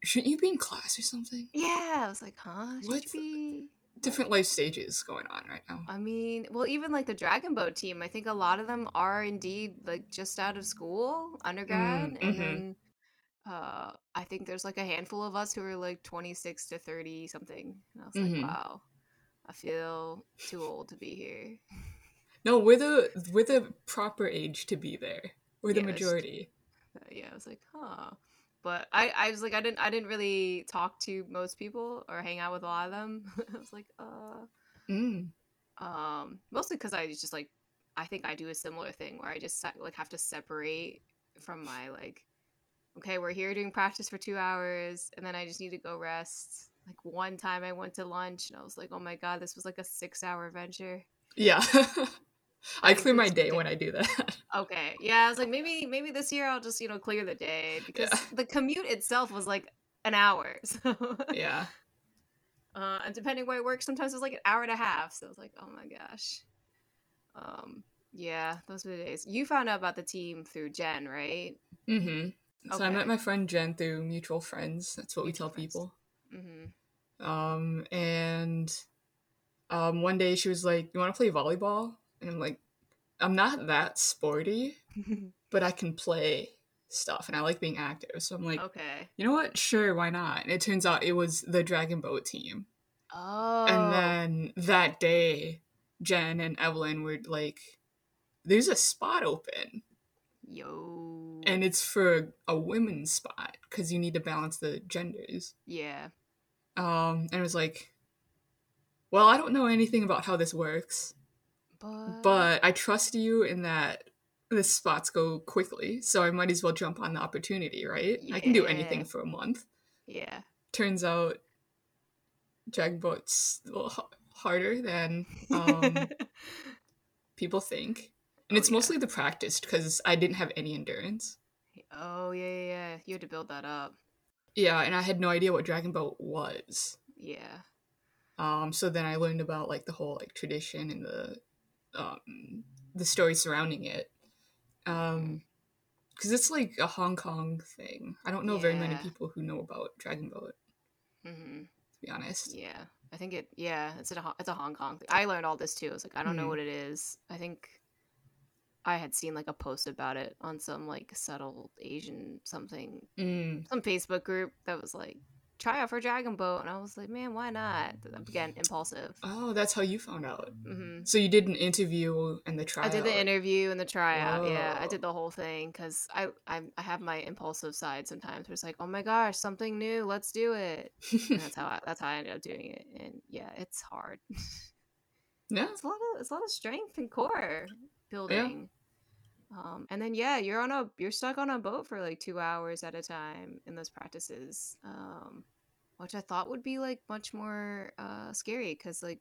shouldn't you be in class or something? Yeah, I was like, huh? Should What? be? Different life stages going on right now. I mean, well, even like the Dragon Boat team, I think a lot of them are indeed like just out of school, undergrad, Mm, and mhm. then uh, I think there's like a handful of us who are like 26 to 30 something. And I was Mhm. like, wow, I feel too old to be here. *laughs* No, we're the we're the proper age to be there. We're the Yeah, majority. Uh, yeah, I was like, huh. But I, I was like, I didn't, I didn't really talk to most people or hang out with a lot of them. *laughs* I was like, uh, Mm. um mostly because i just like i think i do a similar thing where i just like have to separate from my like okay we're here doing practice for two hours and then i just need to go rest like one time i went to lunch and i was like oh my god this was like a six hour venture Yeah. *laughs* I clear my day when I do that. *laughs* okay yeah i was like maybe maybe this year i'll just you know clear the day because Yeah. the commute itself was like an hour *laughs* so yeah. uh, and depending where I work, sometimes it's like an hour and a half. So it's like, oh my gosh. Um, yeah, those were the days. You found out about the team through Jen, right? Mm-hmm. So I met my friend Jen through mutual friends. That's what Mutual we tell friends. people. Mm-hmm. Um, and um, one day she was like, "You want to play volleyball?" And I'm like, "I'm not that sporty, *laughs* but I can play stuff, and I like being active." So I'm like, okay. "You know what? Sure, why not?" And it turns out it was the Dragon Boat team. Oh. And then that day, Jen and Evelyn were like, "There's a spot open." Yo. and it's for a women's spot because you need to balance the genders. yeah. Um, and it was like, well, I don't know anything about how this works, But. but I trust you in that the spots go quickly, so I might as well jump on the opportunity, right? I can do anything for a month. Yeah. Turns out, Dragon Boat's a little h- harder than um, *laughs* people think. And Oh, it's yeah. mostly the practice because I didn't have any endurance. oh, yeah, yeah, yeah. You had to build that up. Yeah, and I had no idea what Dragon Boat was. Yeah. Um, so then I learned about like the whole like tradition and the um, the story surrounding it. Um, because it's like a Hong Kong thing. I don't know very many people who know about Dragon Boat. Mm-hmm. To be honest. Yeah, I think it. Yeah, it's a it's a Hong Kong thing. I learned all this too. I was like, I don't know Mhm. what it is. I think I had seen like a post about it on some like Subtle Asian something, Mm. some Facebook group that was like, try out for Dragon Boat, and I was like, man, why not? Again, impulsive. Oh, that's how you found out. hmm So you did an interview and the tryout. I did the interview and the tryout. Yeah, I did the whole thing because I, I I have my impulsive side sometimes. Where it's like, oh my gosh, something new, let's do it. That's how I, that's how I ended up doing it. And yeah, it's hard. yeah. it's a lot of it's a lot of strength and core building. Um, and then yeah, you're on a you're stuck on a boat for like two hours at a time in those practices. Um, which I thought would be like much more uh scary because like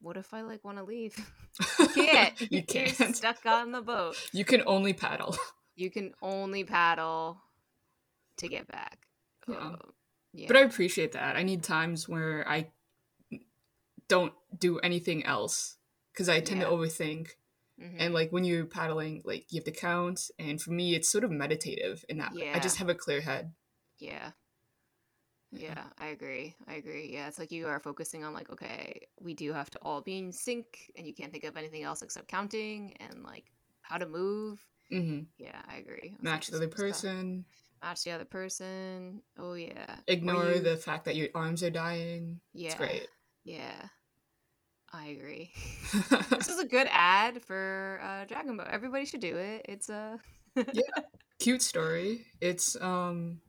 what if I like want to leave? *laughs* you can't. *laughs* you *laughs* You're can't. stuck on the boat. You can only paddle. You can only paddle to get back. Yeah. Uh, yeah. But I appreciate that. I need times where I don't do anything else because I tend Yeah. to overthink. Mhm. And like when you're paddling, like you have to count. And for me, it's sort of meditative in that way. I just have a clear head. Yeah. Yeah, I agree. I agree. Yeah, it's like you are focusing on like, okay, we do have to all be in sync and you can't think of anything else except counting and like how to move. hmm Yeah, I agree. That's, Match like, the other some stuff. person. Match the other person. Oh yeah. Ignore you- the fact that your arms are dying. Yeah. It's great. Yeah. I agree. this *laughs* is a good ad for uh Dragon Boat. Everybody should do it. It's a yeah, *laughs* Cute story. It's um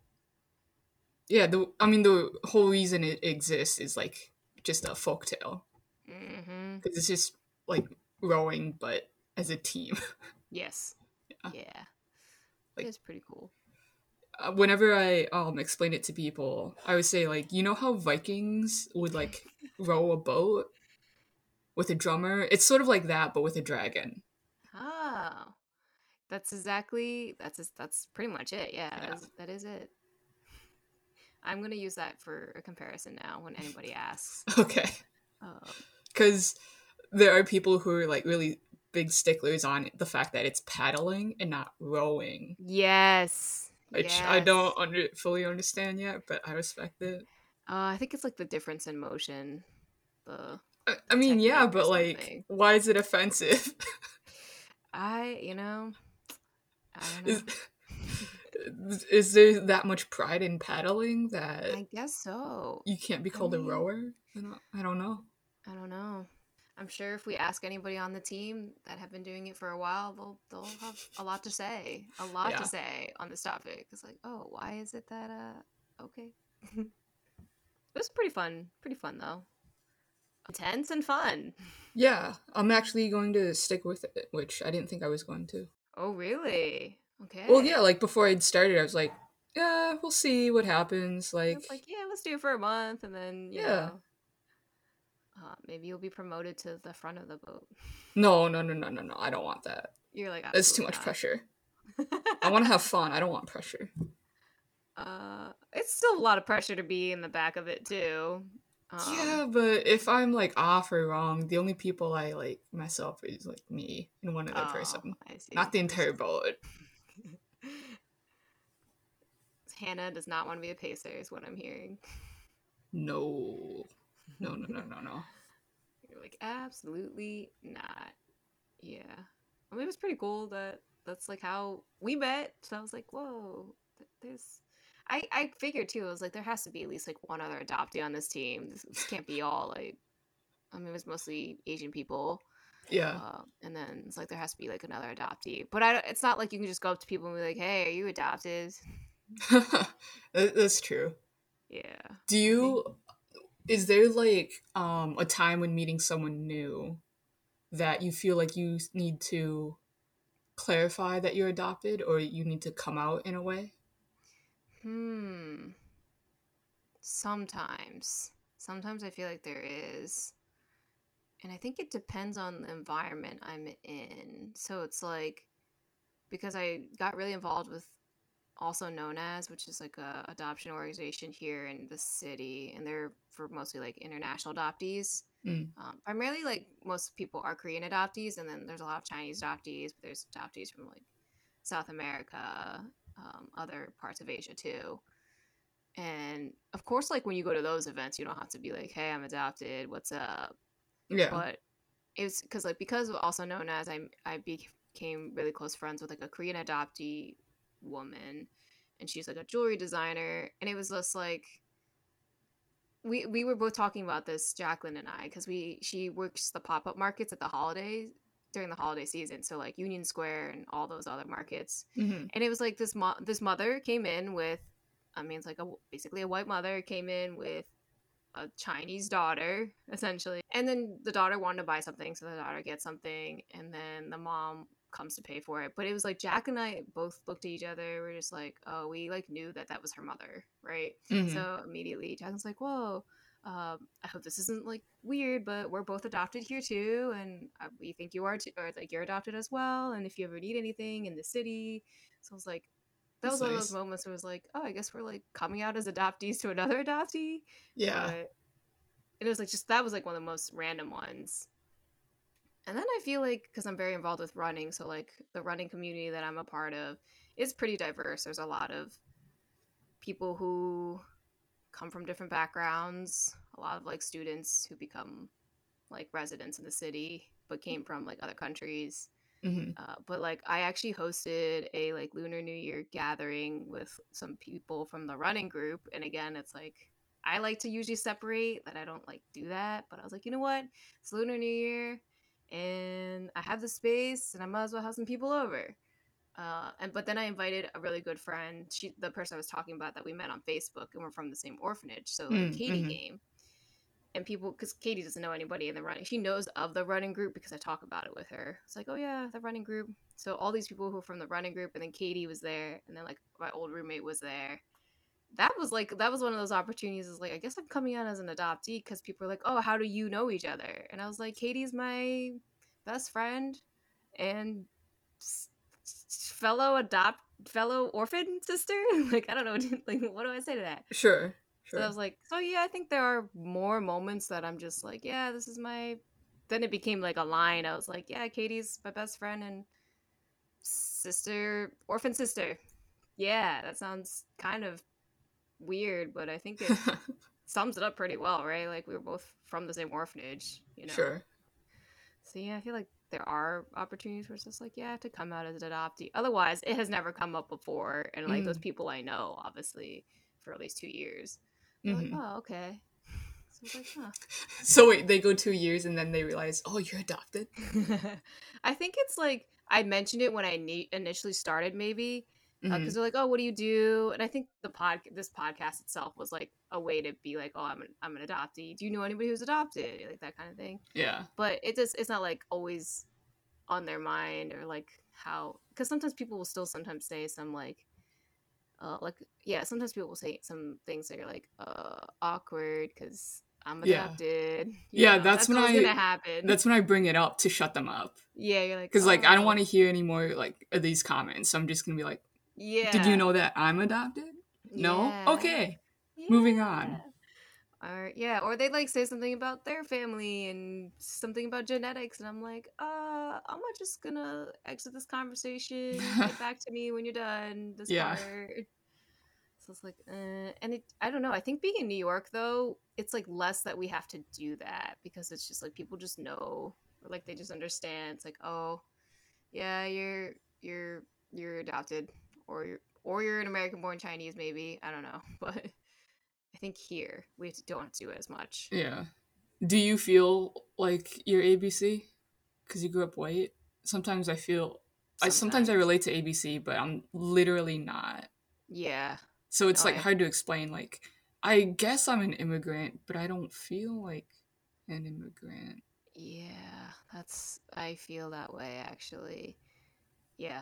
yeah, the I mean the whole reason it exists is like just a folk tale. Because it's just like rowing but as a team. *laughs* Yes. Yeah. Yeah. Like- it's pretty cool. uh, whenever I um explain it to people, I would say like, you know how Vikings would like row a boat with a drummer? It's sort of like that, but with a dragon. Oh, that's exactly that's that's pretty much it. Yeah, Yeah. That's, that is it. *laughs* I'm gonna use that for a comparison now when anybody asks. *laughs* Okay, because there are people who are like really big sticklers on the fact that it's paddling and not rowing, yes, which I don't under- fully understand yet, but I respect it. Uh, I think it's like the difference in motion. The I, I mean, yeah, but like, why is it offensive? *laughs* I, you know, I don't know. *laughs* is, is there that much pride in paddling that I guess so. you can't be called mean- a rower? I don't, I don't know. I don't know. I'm sure if we ask anybody on the team that have been doing it for a while, they'll they'll have a lot to say, a lot Yeah. to say on this topic. It's like, oh, why is it that? Uh, okay. *laughs* it was pretty fun. Pretty fun though. Intense and fun. Yeah, I'm actually going to stick with it, which I didn't think I was going to. Oh, really? Okay. Well, yeah, like before I'd started, I was like, yeah, we'll see what happens. Like, like, yeah, let's do it for a month, and then you Yeah. know, uh, maybe you'll be promoted to the front of the boat. no, no, no, no, no, no, I don't want that. You're like, That's too much not." pressure. *laughs* I want to have fun. I don't want pressure. Uh, it's still a lot of pressure to be in the back of it too. Um, yeah, but if I'm like off or wrong, the only people I like mess up is like me and one other oh, person, I see. not the entire boat. *laughs* Hannah does not want to be a pacer, is what I'm hearing. No, no, no, no, no, no. *laughs* You're like, absolutely not. Yeah. I mean, it was pretty cool that that's like how we met. So I was like, whoa, there's. I, I figured too, I was like, there has to be at least like one other adoptee on this team. This, this can't be all like, I mean, it was mostly Asian people. Yeah, Uh, and then it's like there has to be like another adoptee. But I it's not like you can just go up to people and be like, hey, are you adopted? *laughs* That's true. Yeah. Do you? Is there like um a time when meeting someone new that you feel like you need to clarify that you're adopted, or you need to come out in a way? Hmm. Sometimes. Sometimes I feel like there is. And I think it depends on the environment I'm in. So it's like because I got really involved with also known as, which is like a adoption organization here in the city, and they're for mostly like international adoptees. Mm. Um, primarily, like most people are Korean adoptees, and then there's a lot of Chinese adoptees, but there's adoptees from like South America, um, other parts of Asia too. And of course, like when you go to those events, you don't have to be like, "Hey, I'm adopted. What's up?" Yeah, But it's because like because also known as I I became really close friends with like a Korean adoptee woman, and she's like a jewelry designer, and it was just like we we were both talking about this, Jacqueline and I, because we she works the pop up markets at the holidays during the holiday season, so like Union Square and all those other markets hmm and it was like this mo- this mother came in with i mean it's like a basically a white mother came in with a chinese daughter essentially and then the daughter wanted to buy something so the daughter gets something and then the mom comes to pay for it. But it was like Jack and I both looked at each other. We are just like, oh, we like knew that that was her mother, right? Mhm. So immediately Jack was like, whoa. Um, I hope this isn't like weird, but we're both adopted here too, and uh, we think you are too, or like you're adopted as well. And if you ever need anything in the city, so I was like, that That's was one of those moments where it was like, oh, I guess we're like coming out as adoptees to another *laughs* adoptee. yeah. But it was like just that was like one of the most random ones. And then I feel like because I'm very involved with running, so like the running community that I'm a part of is pretty diverse. There's a lot of people who come from different backgrounds, a lot of like students who become like residents in the city but came from like other countries. hmm Uh, but like I actually hosted a like Lunar New Year gathering with some people from the running group, and again, it's like I like to usually separate that I don't like do that, but I was like, you know what, it's Lunar New Year, and I have the space, and I might as well have some people over. Uh, and but then I invited a really good friend, she the person I was talking about that we met on Facebook, and we're from the same orphanage, so like Mm, Katie mhm. came. And people, because Katie doesn't know anybody in the running, she knows of the running group because I talk about it with her. It's like, oh yeah, the running group. So all these people who are from the running group, and then Katie was there, and then like my old roommate was there. That was like that was one of those opportunities. Is like I guess I'm coming out as an adoptee because people are like, oh, how do you know each other? And I was like, Katie's my best friend, and fellow adopt fellow orphan sister. *laughs* like I don't know, *laughs* like what do I say to that? Sure. So Sure. I was like, so yeah, I think there are more moments that I'm just like, yeah, this is my. Then it became like a line. I was like, yeah, Katie's my best friend and sister, orphan sister. Yeah, that sounds kind of weird, but I think it *laughs* sums it up pretty well, right? Like we were both from the same orphanage, you know. Sure. So yeah, I feel like there are opportunities where it's just like, yeah, to come out as an adoptee. Otherwise, it has never come up before, and like those people I know, obviously, for at least two years. Mhm. like, oh, okay. So like, *laughs* huh. So wait, they go two years and then they realize, oh, you're adopted. *laughs* I think it's like I mentioned it when I ne- initially started, maybe because Mhm. they're like, "Oh, what do you do?" And I think the pod, this podcast itself, was like a way to be like, "Oh, I'm an, I'm an adoptee. Do you know anybody who's adopted?" Like that kind of thing. Yeah. But it just it's not like always on their mind or like how because sometimes people will still sometimes say some like. Uh, like yeah, sometimes people will say some things that are like uh awkward because I'm adopted. *laughs* you Yeah, know, that's when I- gonna happen. That's when I bring it up to shut them up. yeah, you're like Because like I don't "Oh, want to hear any more like these comments. So I'm just gonna be like, Yeah. did you know that I'm adopted? No. Yeah. Okay. Moving on. Yeah. Or yeah, or they like say something about their family and something about genetics, and I'm like, uh, I'm not just gonna exit this conversation. Get *laughs* back to me when you're done. This Yeah. part. So it's like, uh, and it, I don't know. I think being in New York though, it's like less that we have to do that because it's just like people just know, or like they just understand. It's like, oh, yeah, you're you're you're adopted, or you're or you're an American-born Chinese, maybe. I don't know, *laughs* but I think here we don't have to do it as much. Yeah. Do you feel like you're ABC because you grew up white? Sometimes I feel. I sometimes I relate to ABC, but I'm literally not. Yeah, So it's Oh, like I- hard to explain. Like, I guess I'm an immigrant, but I don't feel like an immigrant. yeah, that's I feel that way actually. Yeah,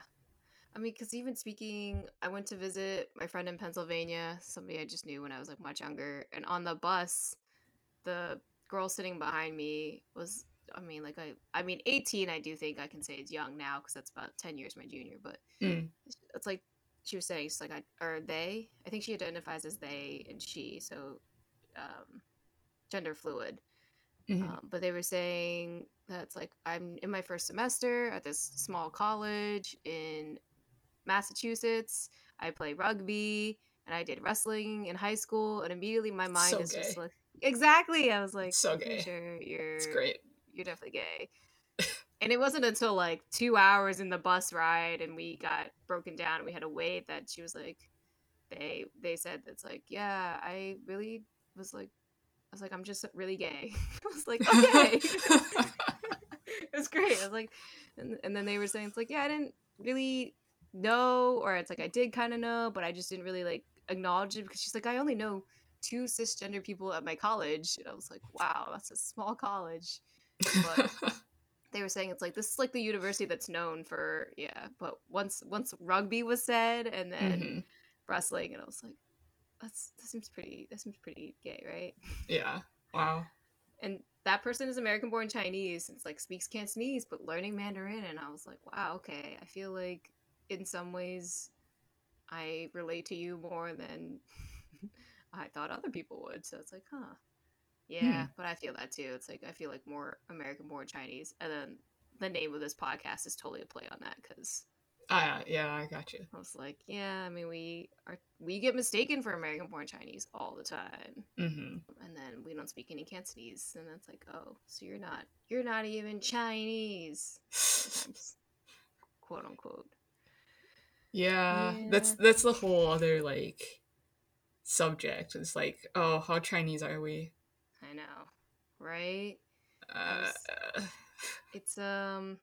I mean, because even speaking, I went to visit my friend in Pennsylvania, somebody I just knew when I was like much younger, and on the bus, the girl sitting behind me was. I mean, like I, I mean, eighteen. I do think I can say is young now because that's about ten years my junior. But Mm. it's like she was saying, she's like, I, or they. I think she identifies as they and she, so um, gender fluid. Mhm. Um, but they were saying that it's like I'm in my first semester at this small college in Massachusetts. I play rugby and I did wrestling in high school, and immediately my mind So is just like *laughs* exactly. I was like, So "I'm gay. Sure, you're It's great. you're definitely gay. *laughs* and it wasn't until like two hours in the bus ride and we got broken down and we had to wait that she was like they they said that's like yeah i really was like i was like i'm just really gay *laughs* i was like okay it was great i was like and, and then they were saying it's like yeah i didn't really know or it's like i did kind of know but i just didn't really like acknowledge it because she's like i only know two cisgender people at my college and i was like wow that's a small college but *laughs* they were saying it's like this is like the university that's known for yeah, but once once rugby was said and then Mhm. wrestling, and I was like, that's that seems pretty that seems pretty gay, right? Yeah. Wow. And that person is American born Chinese. It's like speaks Cantonese, but learning Mandarin, and I was like, wow, okay. I feel like in some ways I relate to you more than *laughs* I thought other people would. So it's like, huh. Yeah, but I feel that too. It's like I feel like more American born Chinese. And then the name of this podcast is totally a play on that because Ah, yeah, I got you. I was like, yeah, I mean we are we get mistaken for American born Chinese all the time. hmm And then we don't speak any Cantonese. And that's like, oh, so you're not you're not even Chinese. Quote unquote. Yeah, Yeah. that's that's the whole other like subject. It's like, oh, how Chinese are we? I know. Right? Uh, *laughs* it's um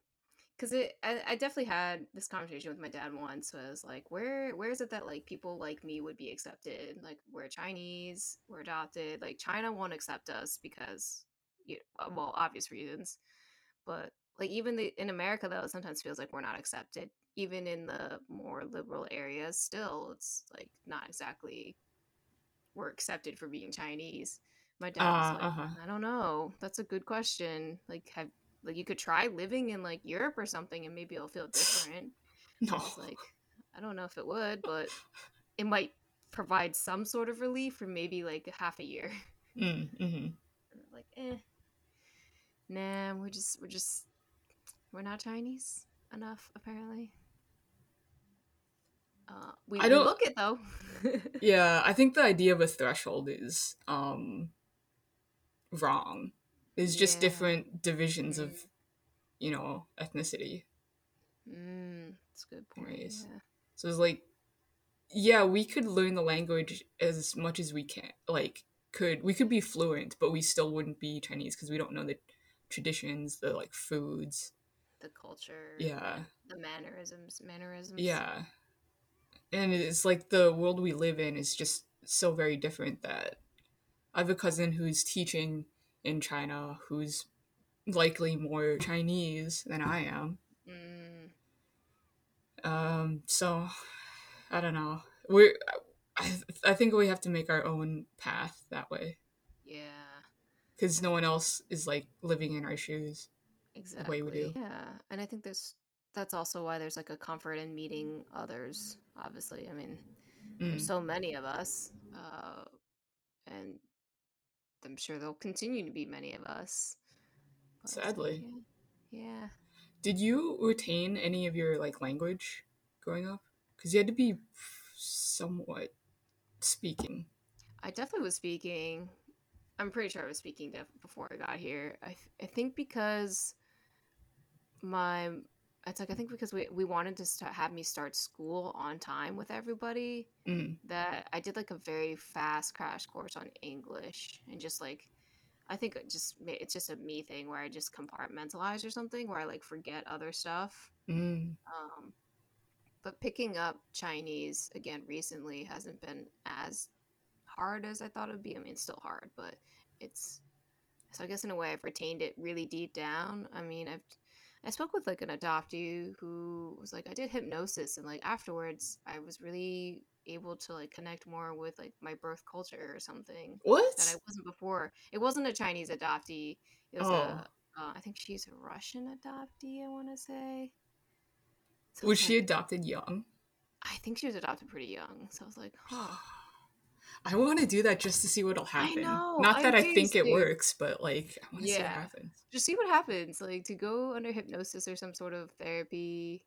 because it I, I definitely had this conversation with my dad once so i was like where where is it that like people like me would be accepted like we're chinese we're adopted like china won't accept us because you well obvious reasons but like even the, in america though it sometimes feels like we're not accepted even in the more liberal areas still it's like not exactly we're accepted for being chinese my dad was Uh, like uh-huh. i don't know that's a good question like have like you could try living in like Europe or something and maybe it'll feel *laughs* different. no. It's like I don't know if it would, but it might provide some sort of relief for maybe like half a year. Mm, hmm like, eh. Nah, we're just we're just we're not Chinese enough, apparently. Uh we, I don't- look it though. *laughs* Yeah, I think the idea of a threshold is um wrong. There's just Yeah. different divisions of, you know, ethnicity. mm, that's a good point. Yeah. So it's like, yeah, we could learn the language as much as we can. Like, could we could be fluent, but we still wouldn't be Chinese because we don't know the traditions, the like foods. The culture. Yeah, The mannerisms. Mannerisms. yeah, and it's like the world we live in is just so very different that I have a cousin who's teaching in China who's likely more Chinese than I am. Mm, Um, so I don't know. We're I, I think we have to make our own path that way yeah. because no one else is like living in our shoes. Exactly way we do. yeah and i think there's that's also why there's like a comfort in meeting others obviously i mean Mm. there's so many of us uh and i'm sure there'll continue to be many of us But Sadly. yeah, yeah Did you retain any of your like language growing up? Because you had to be somewhat speaking. i definitely was speaking i'm pretty sure i was speaking before i got here i, I think because my it's like i think because we, we wanted to start, have me start school on time with everybody Mm. that I did like a very fast crash course on English and just like I think it just it's just a me thing where I just compartmentalize or something where I like forget other stuff. Mm. Um, but picking up Chinese again recently hasn't been as hard as I thought it would be. I mean, it's still hard, but it's so I guess in a way I've retained it really deep down. I mean, I've I spoke with like an adoptee who was like I did hypnosis and like afterwards I was really able to like connect more with like my birth culture or something What? that I wasn't before. It wasn't a Chinese adoptee. It was Oh. a uh, I think she's a Russian adoptee. I want to say. So Was she like- adopted young? I think she was adopted pretty young. So I was like, huh. *sighs* I want to do that just to see what'll happen. know, Not that I do think it works, but like I want to see what happens. Just see what happens. Like to go under hypnosis or some sort of therapy.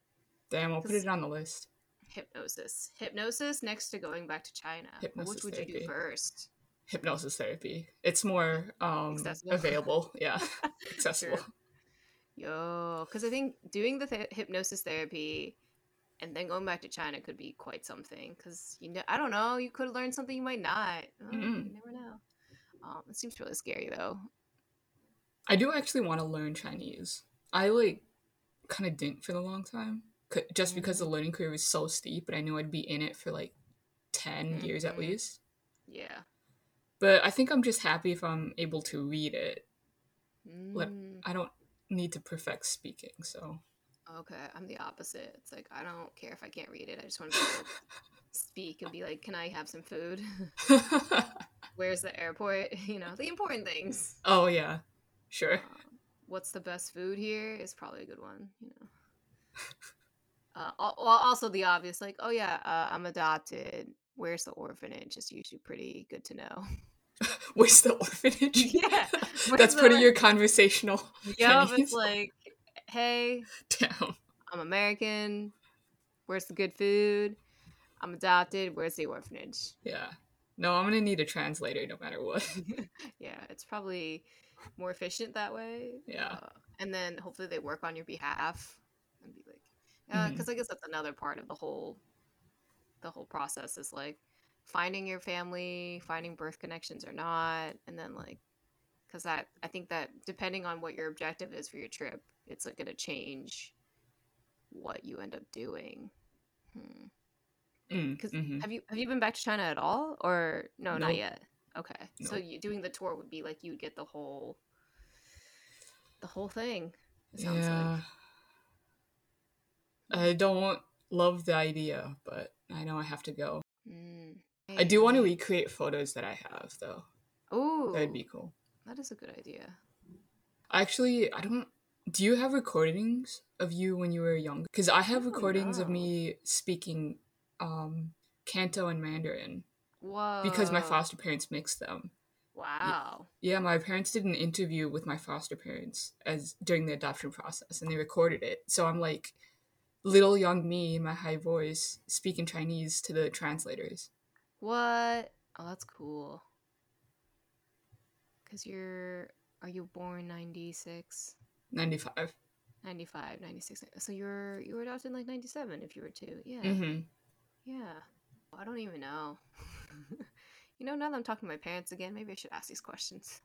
Damn, I'll put it on the list. Hypnosis. Hypnosis next to going back to China. Hypnosis Which would you do first? Hypnosis therapy. It's more um Accessible. available. Yeah, *laughs* accessible. True. Yo, because I think doing the th- hypnosis therapy and then going back to China could be quite something. Because you know, I don't know, you could learn something you might not. Oh, You Mm. never know. Um, it seems really scary though. I do actually want to learn Chinese. I like kind of didn't for the long time, just because the learning curve was so steep. But I knew I'd be in it for like 10 years at Mhm. least. Yeah. But I think I'm just happy if I'm able to read it. Let- Mm, I don't. need to perfect speaking, so Okay, I'm the opposite. It's like I don't care if I can't read it. I just want to be able to speak and be like, "Can I have some food? *laughs* Where's the airport? *laughs* You know, the important things." oh yeah, sure. Um, what's the best food here is probably a good one. You know. *laughs* Uh, well, also the obvious, like, oh yeah, uh, I'm adopted. Where's the orphanage? Is usually pretty good to know. Where's the orphanage? yeah, That's where's the part of your conversational. Chinese. it's like, hey, Damn. I'm American. Where's the good food? I'm adopted. Where's the orphanage? Yeah. No, I'm gonna need a translator no matter what. *laughs* yeah, it's probably more efficient that way. Yeah. Uh, and then hopefully they work on your behalf and be like, because I guess that's another part of the whole, the whole process is like finding your family, finding birth connections or not, and then like, because that I think that depending on what your objective is for your trip, it's like gonna change what you end up doing. Hmm. Mm, mhm. Have you have you been back to China at all, or no, not yet? Okay, so you doing the tour would be like you would get the whole, the whole thing. It sounds Yeah. like. I don't love the idea, but I know I have to go. Mm. I do want to recreate photos that I have, though. Oh, That'd be cool. that is a good idea. Actually, I don't. Do you have recordings of you when you were young? Because I have Oh, recordings of me speaking um, Canto and Mandarin Whoa! because my foster parents mixed them. Wow. Yeah, my parents did an interview with my foster parents as during the adoption process, and they recorded it. So I'm like, little young me, in my high voice, speaking Chinese to the translators. What? Oh, that's cool. Cause you're are you born 96? Ninety five. 95, 95, 96. So you're you were adopted in like 97 if you were two. Yeah. Mm-hmm. Yeah. I don't even know. *laughs* you know, now that I'm talking to my parents again, maybe I should ask these questions.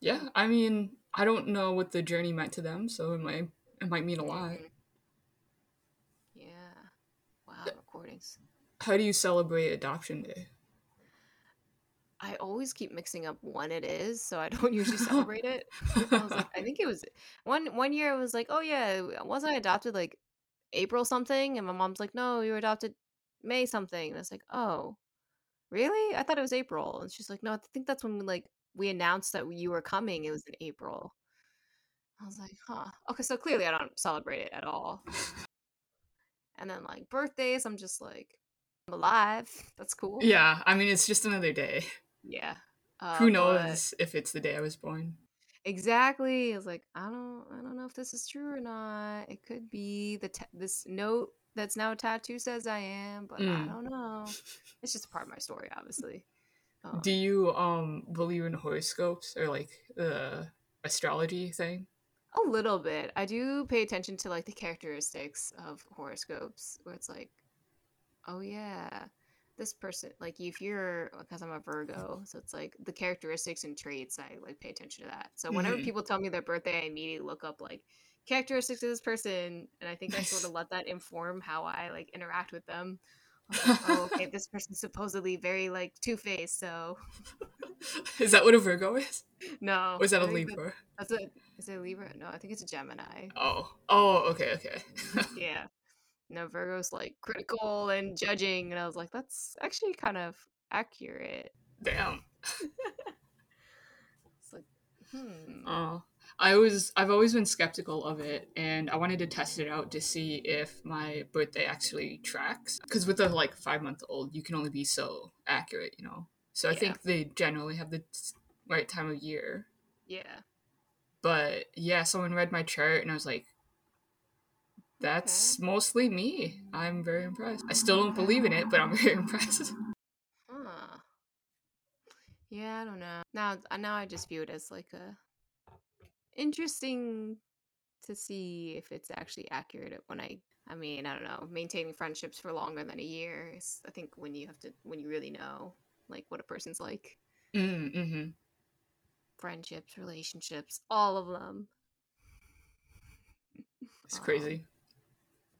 Yeah, I mean, I don't know what the journey meant to them, so it might it might mean a lot. Mhm. Yeah. Wow, recordings. How do you celebrate Adoption Day? I always keep mixing up when it is, so I don't *laughs* usually *laughs* celebrate it. I was like, I think it was one one year. I was like, oh yeah, wasn't I adopted like April something? And my mom's like, no, you were adopted May something. And I was like, oh, really? I thought it was April. And she's like, no, I think that's when we like we announced that you were coming. It was in April. I was like, huh. Okay, so clearly I don't celebrate it at all. And then like birthdays, I'm just like, I'm alive. That's cool. Yeah, I mean, it's just another day. Yeah. Uh, Who knows if it's the day I was born? Exactly. I was like, I don't, I don't know if this is true or not. It could be the ta- this note that's now a tattoo says I am, but I Mm. don't know. *laughs* It's just a part of my story, obviously. Um, Do you um believe in horoscopes or like the astrology thing? a little bit. I do pay attention to like the characteristics of horoscopes, where it's like, oh yeah, this person, like if you're, because I'm a Virgo, so it's like the characteristics and traits. I like pay attention to that. So whenever Mhm. people tell me their birthday, I immediately look up like characteristics of this person, and I think I sort of *laughs* let that inform how I like interact with them. Like, oh, okay, this person's supposedly very like two faced, so *laughs* is that what a Virgo is? no. Or is that I a that- Libra? That's a is it a Libra? No, I think it's a Gemini. Oh, oh, okay, okay. yeah. No, Virgo's like critical and judging, and I was like, that's actually kind of accurate. Damn. *laughs* It's like, hmm. Oh, I was I've always been skeptical of it, and I wanted to test it out to see if my birthday actually tracks. Because with a like five month old, you can only be so accurate, you know. So I Yeah. think they generally have the right time of year. Yeah. But yeah, someone read my chart, and I was like, "That's mostly me." I'm very impressed. I still don't believe in it, but I'm *laughs* very impressed. Huh. Yeah, I don't know. Now, now I just view it as like a interesting to see if it's actually accurate when I. I mean, I don't know. Maintaining friendships for longer than a year is, I think, when you have to, when you really know, like, what a person's like. mm-hmm. Friendships, relationships, all of them. It's Um, crazy.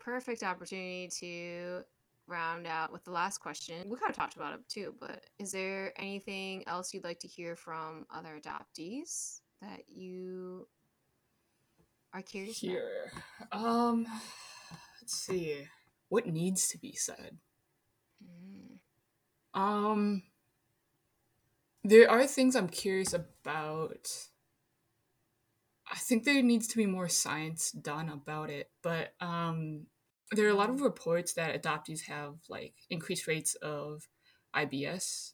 Perfect opportunity to round out with the last question. We kind of talked about it too, but is there anything else you'd like to hear from other adoptees that you are curious Here. Um let's see. What needs to be said? Mm. Um there are things I'm curious about. I think there needs to be more science done about it, but um there are a lot of reports that adoptees have like increased rates of IBS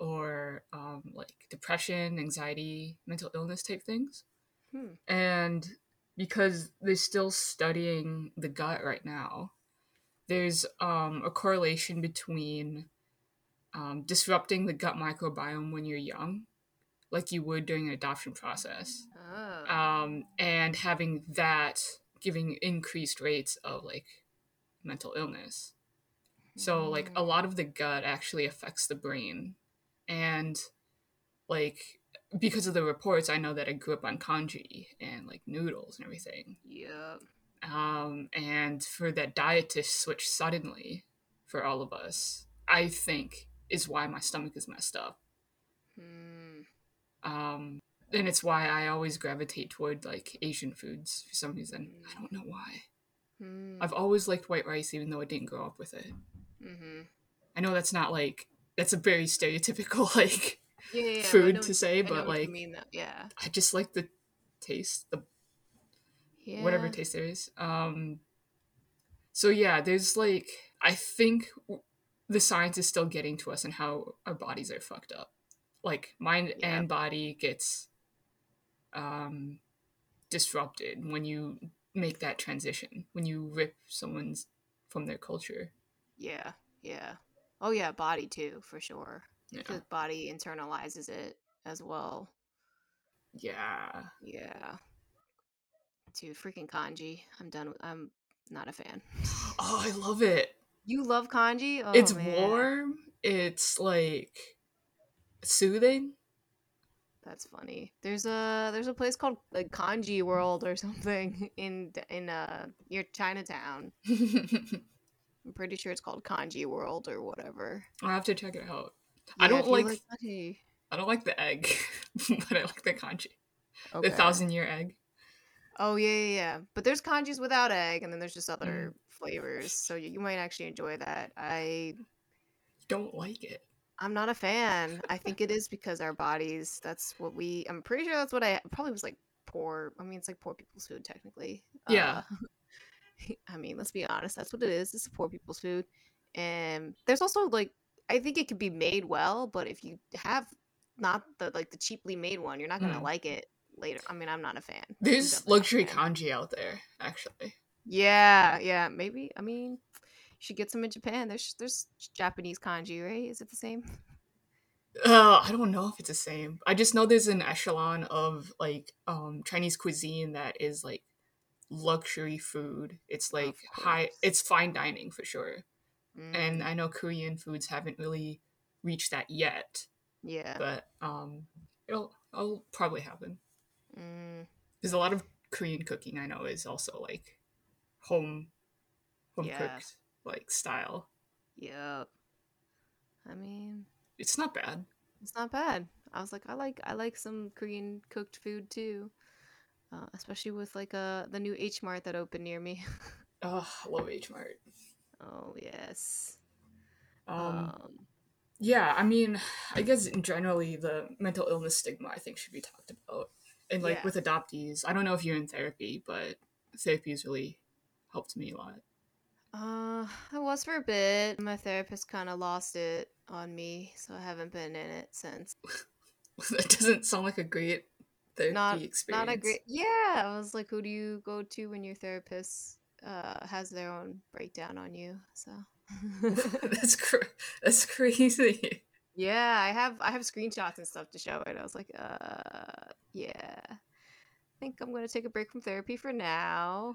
or um, like depression, anxiety, mental illness type things. Hmm. And because they're still studying the gut right now, there's um, a correlation between um, disrupting the gut microbiome when you're young, like you would during an adoption process, Oh. um, and having that giving increased rates of like mental illness. So like a lot of the gut actually affects the brain. And like because of the reports, I know that I grew up on congee and like noodles and everything. Yeah. Um, and for that diet to switch suddenly for all of us, I think is why my stomach is messed up. Hmm. Um, and it's why I always gravitate toward like Asian foods for some reason. I don't know why. Hmm. I've always liked white rice, even though I didn't grow up with it. Mm-hmm. I know that's not like that's a very stereotypical *laughs* like Yeah, yeah, yeah, food know to say, but like mean, though. yeah, I just like the taste, the yeah, whatever taste there is. Um, so yeah, there's like I think the science is still getting to us and how our bodies are fucked up. Like mind and body gets um disrupted when you make that transition when you rip someone's from their culture. yeah, yeah. Oh yeah, body too for sure. Yeah. Because body internalizes it as well. Yeah. Yeah. Dude, freaking congee. I'm done. With, I'm not a fan. *gasps* Oh, I love it. You love congee? Oh, it's man. warm. It's like soothing. That's funny. There's a there's a place called like Congee World or *laughs* something in in uh near Chinatown. *laughs* I'm pretty sure it's called Congee World or whatever. I'll have to check it out. I don't you like. I don't like the egg, *laughs* but I like the congee. Okay. The thousand year egg. Oh yeah, yeah, yeah. But there's congees without egg, and then there's just Mm. other flavors. So you, you might actually enjoy that. I Don't like it. I'm not a fan. I think it is because our bodies. That's what we. I'm pretty sure that's what I probably was like poor. I mean, it's like poor people's food technically. Yeah. Uh, *laughs* I mean, let's be honest. That's what it is. It's poor people's food, and there's also like I think it could be made well, but if you have not the like the cheaply made one, you're not gonna Mm. like it later. I mean, I'm not a fan. There's definitely not a luxury congee out there, actually. Yeah, yeah, maybe. I mean, should get some in Japan. There's there's Japanese congee, right? Is it the same? Uh, I don't know if it's the same. I just know there's an echelon of like um Chinese cuisine that is like luxury food. It's like high. It's fine dining for sure. And Mm, I know Korean foods haven't really reached that yet, yeah. but um, it'll it'll probably happen. Mm, There's a lot of Korean cooking I know is also like home home Yeah. cooked like style. yep. I mean, It's not bad. it's not bad. I was like, I like I like some Korean cooked food too, uh, especially with like uh the new H Mart that opened near me. *laughs* Oh, I love H Mart. oh yes. Um, Um, yeah, I mean, I guess generally the mental illness stigma I think should be talked about. And like Yeah. with adoptees, I don't know if you're in therapy, but therapy has really helped me a lot. Uh, I was for a bit. My therapist kind of lost it on me, so I haven't been in it since. *laughs* that doesn't sound like a great therapy not experience. not a great yeah i was like who do you go to when your therapist uh has their own breakdown on you so *laughs* *laughs* that's cr- that's crazy. yeah i have i have screenshots and stuff to show it i was like uh yeah i think i'm gonna take a break from therapy for now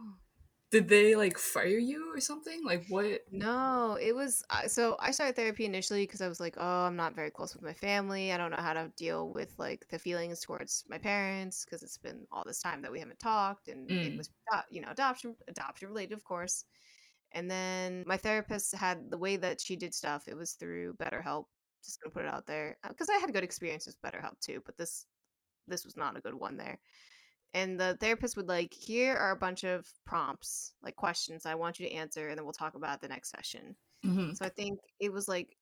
Did they like fire you or something? Like what? no it was uh, so i started therapy initially because i was like oh i'm not very close with my family i don't know how to deal with like the feelings towards my parents because it's been all this time that we haven't talked and it Mm. was uh, you know adoption adoption related of course and then my therapist had the way that she did stuff it was through betterhelp just gonna put it out there because i had good experiences with betterhelp too but this this was not a good one there and the therapist would like, here are a bunch of prompts, like questions I want you to answer, and then we'll talk about the next session. Mhm. So I think it was like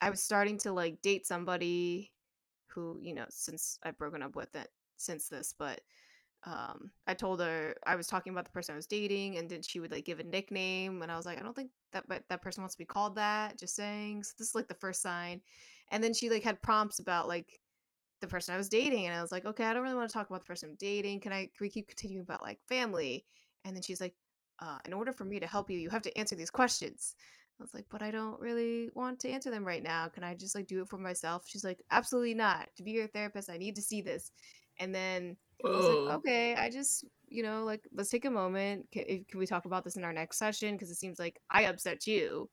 I was starting to like date somebody who, you know, since I've broken up with it since this, but um I told her I was talking about the person I was dating and then she would like give a nickname and I was like, I don't think that but that person wants to be called that, just saying. So this is like the first sign. And then she like had prompts about like the person I was dating and I was like, okay, I don't really want to talk about the person I'm dating. Can I can we keep continuing about like family? And then she's like, uh, in order for me to help you, you have to answer these questions. I was like, but I don't really want to answer them right now. Can I just like do it for myself? She's like, absolutely not. To be your therapist, I need to see this. And then I was Whoa. like, okay, I just, you know, like, let's take a moment. Can, can we talk about this in our next session? Because it seems like I upset you,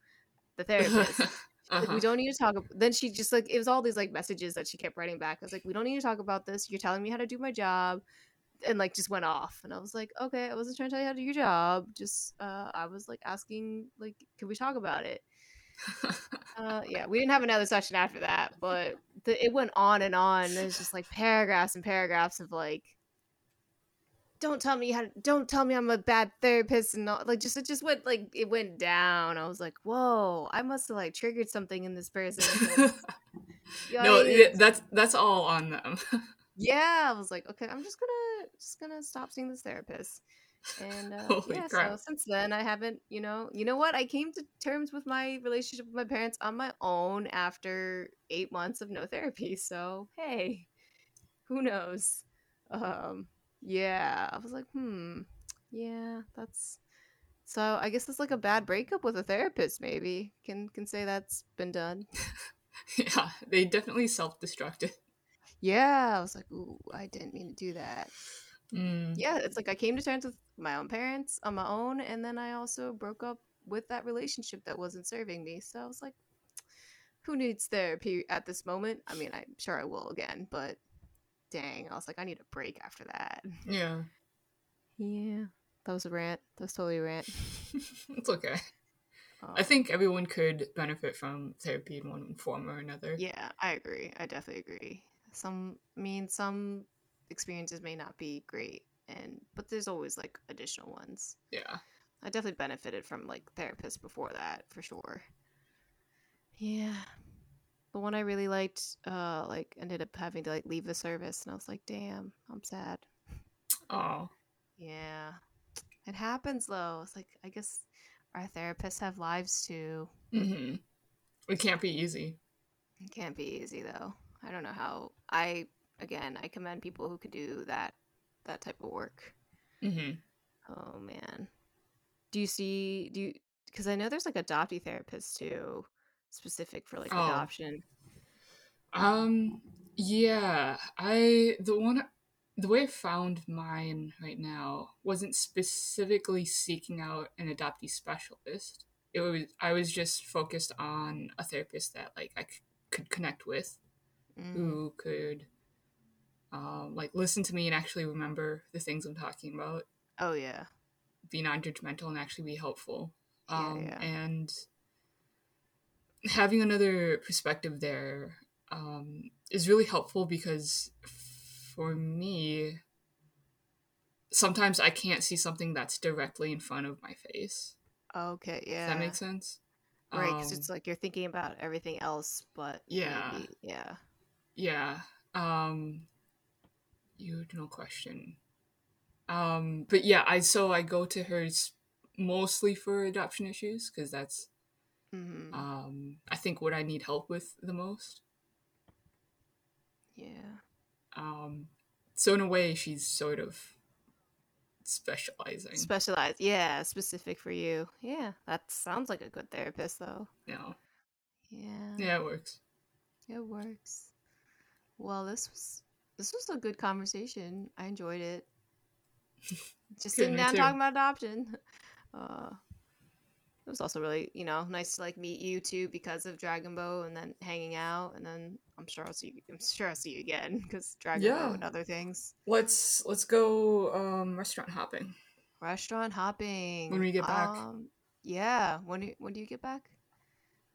the therapist. *laughs* Like, Uh-huh. we don't need to talk. Ab-. Then she just like it was all these like messages that she kept writing back. I was like, we don't need to talk about this. You're telling me how to do my job, and like just went off. And I was like, okay, I wasn't trying to tell you how to do your job. Just uh, I was like asking, like, can we talk about it? Uh, yeah, we didn't have another session after that, but the, it went on and on. There's just like paragraphs and paragraphs of like, don't tell me how. To, don't tell me I'm a bad therapist and all, like just it just went like it went down. I was like, whoa, I must have like triggered something in this person. *laughs* no, it- that's that's all on them. *laughs* yeah, I was like, okay, I'm just gonna just gonna stop seeing this therapist. And uh, yeah, so since then I haven't, you know, you know what? I came to terms with my relationship with my parents on my own after eight months of no therapy. So hey, who knows? Um, yeah, I was like, hmm, yeah, that's. So I guess it's like a bad breakup with a therapist. Maybe can can say that's been done. *laughs* yeah, they definitely self-destructed. Yeah, I was like, ooh, I didn't mean to do that. Mm. yeah, it's like I came to terms with my own parents on my own, and then I also broke up with that relationship that wasn't serving me. So I was like, who needs therapy at this moment? I mean, I'm sure I will again, but dang, I was like, I need a break after that. Yeah, Yeah, that was a rant. That was totally a rant. *laughs* it's okay. I Um, think everyone could benefit from therapy in one form or another. Yeah, I agree. I definitely agree. Some, I mean, some experiences may not be great, and but there's always like additional ones. Yeah. I definitely benefited from like therapists before that for sure. Yeah. The one I really liked, uh, like ended up having to like leave the service and I was like, damn, I'm sad. Oh. Yeah. It happens though. It's like I guess our therapists have lives too. Mm-hmm. It can't be easy. It can't be easy though. I don't know how I again I commend people who could do that that type of work. Mm-hmm. Oh man. Do you see do you because I know there's like adoptee therapists too, specific for like Oh. adoption. Um. Yeah. I the one the way I found mine right now wasn't specifically seeking out an adoptee specialist. It was I was just focused on a therapist that like I c- could connect with, Mm. who could um, like listen to me and actually remember the things I'm talking about, Oh yeah. be non-judgmental and actually be helpful. Yeah, Um, yeah. And having another perspective there um, is really helpful because for me, sometimes I can't see something that's directly in front of my face. Okay, yeah. Does that make sense? Right, because Um, it's like you're thinking about everything else, but Yeah. maybe- yeah. Yeah. Um no question. Um but yeah, I so I go to her mostly for adoption issues because that's hmm um I think what I need help with the most. yeah. Um so in a way she's sort of specializing. Specialized, yeah, specific for you. Yeah, that sounds like a good therapist, though. know. Yeah, Yeah, it works. it works. Well, this was this was a good conversation. I enjoyed it. *laughs* Just sitting down too. talking about adoption. *laughs* Uh, it was also really, you know, nice to like meet you too because of Dragon Boat and then hanging out, and then I'm sure I'll see you. I'm sure I'll see you again *laughs* because Dragon Yeah. Boat and other things. Let's let's go um restaurant hopping. Restaurant hopping. When we get back. Um, yeah. When do, when do you get back?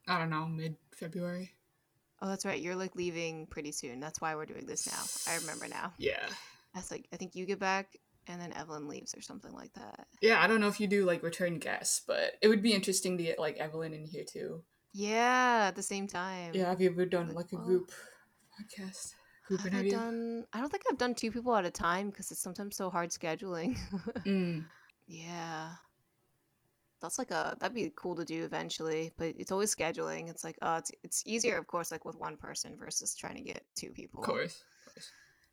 I don't know, mid February. Oh, that's right. You're like leaving pretty soon. That's why we're doing this now. I remember now. Yeah. That's like I think you get back and then Evelyn leaves or something like that. Yeah, I don't know if you do like return guests, but it would be interesting to get like Evelyn in here too. Yeah, at the same time. Yeah, have you ever done Like, like a well, group podcast? Group Have I interview? done? I don't think I've done two people at a time because it's sometimes so hard scheduling. *laughs* Mm, yeah, that's like a that'd be cool to do eventually, but it's always scheduling. It's like uh, it's it's easier, of course, like with one person versus trying to get two people. of course. of course.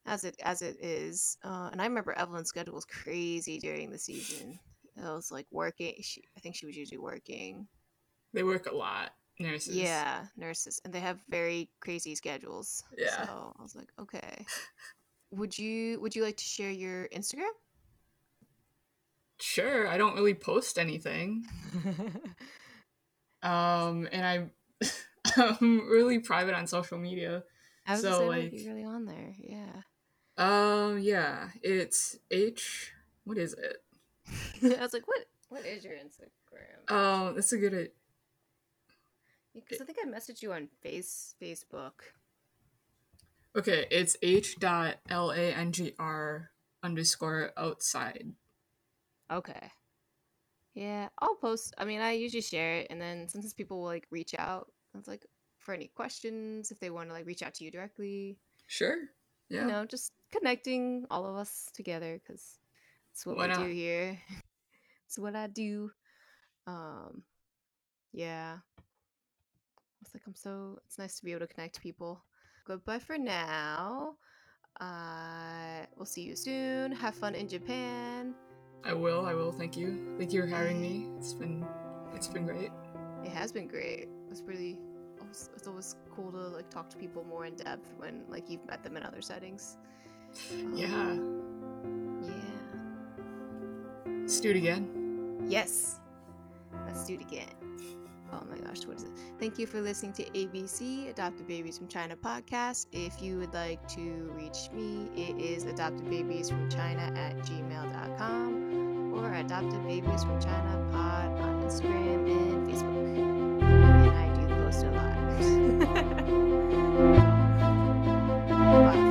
As it as it is. Uh, and I remember Evelyn's schedule was crazy during the season. It was like working. She, I think she was usually working. They work a lot. Nurses. Yeah, nurses, and they have very crazy schedules. Yeah. So I was like, okay. Would you Would you like to share your Instagram? Sure. I don't really post anything. Um, and I'm *laughs* I'm really private on social media. I was So, like- like, you're really on there. Yeah. Um, yeah, it's H. What is it? *laughs* I was like, what What is your Instagram? Um, that's a good. Because I think I messaged you on Face Facebook. Okay, it's H dot L A N G R underscore outside. Okay. Yeah, I'll post. I mean, I usually share it, and then sometimes people will like reach out. It's like for any questions, if they want to like reach out to you directly. Sure. Yeah. You know, just connecting all of us together because it's what Why we not? do here. *laughs* it's what I do. Um, yeah. It's like I'm so. It's nice to be able to connect people. Goodbye for now. Uh, we'll see you soon. Have fun in Japan. I will. I will. Thank you. Thank you for having me. *laughs* It's been it's been great. It has been great. It's really, it's it's always cool to like talk to people more in depth when like you've met them in other settings. Yeah. Yeah. Let's do it again. Yes. Let's do it again. Oh my gosh, what is it? Thank you for listening to ABC Adopted Babies from China podcast. If you would like to reach me, it is adoptedbabiesfromchina at gmail.com or adoptedbabiesfromchina pod on Instagram and Facebook. And I do post a lot. *laughs* Bye.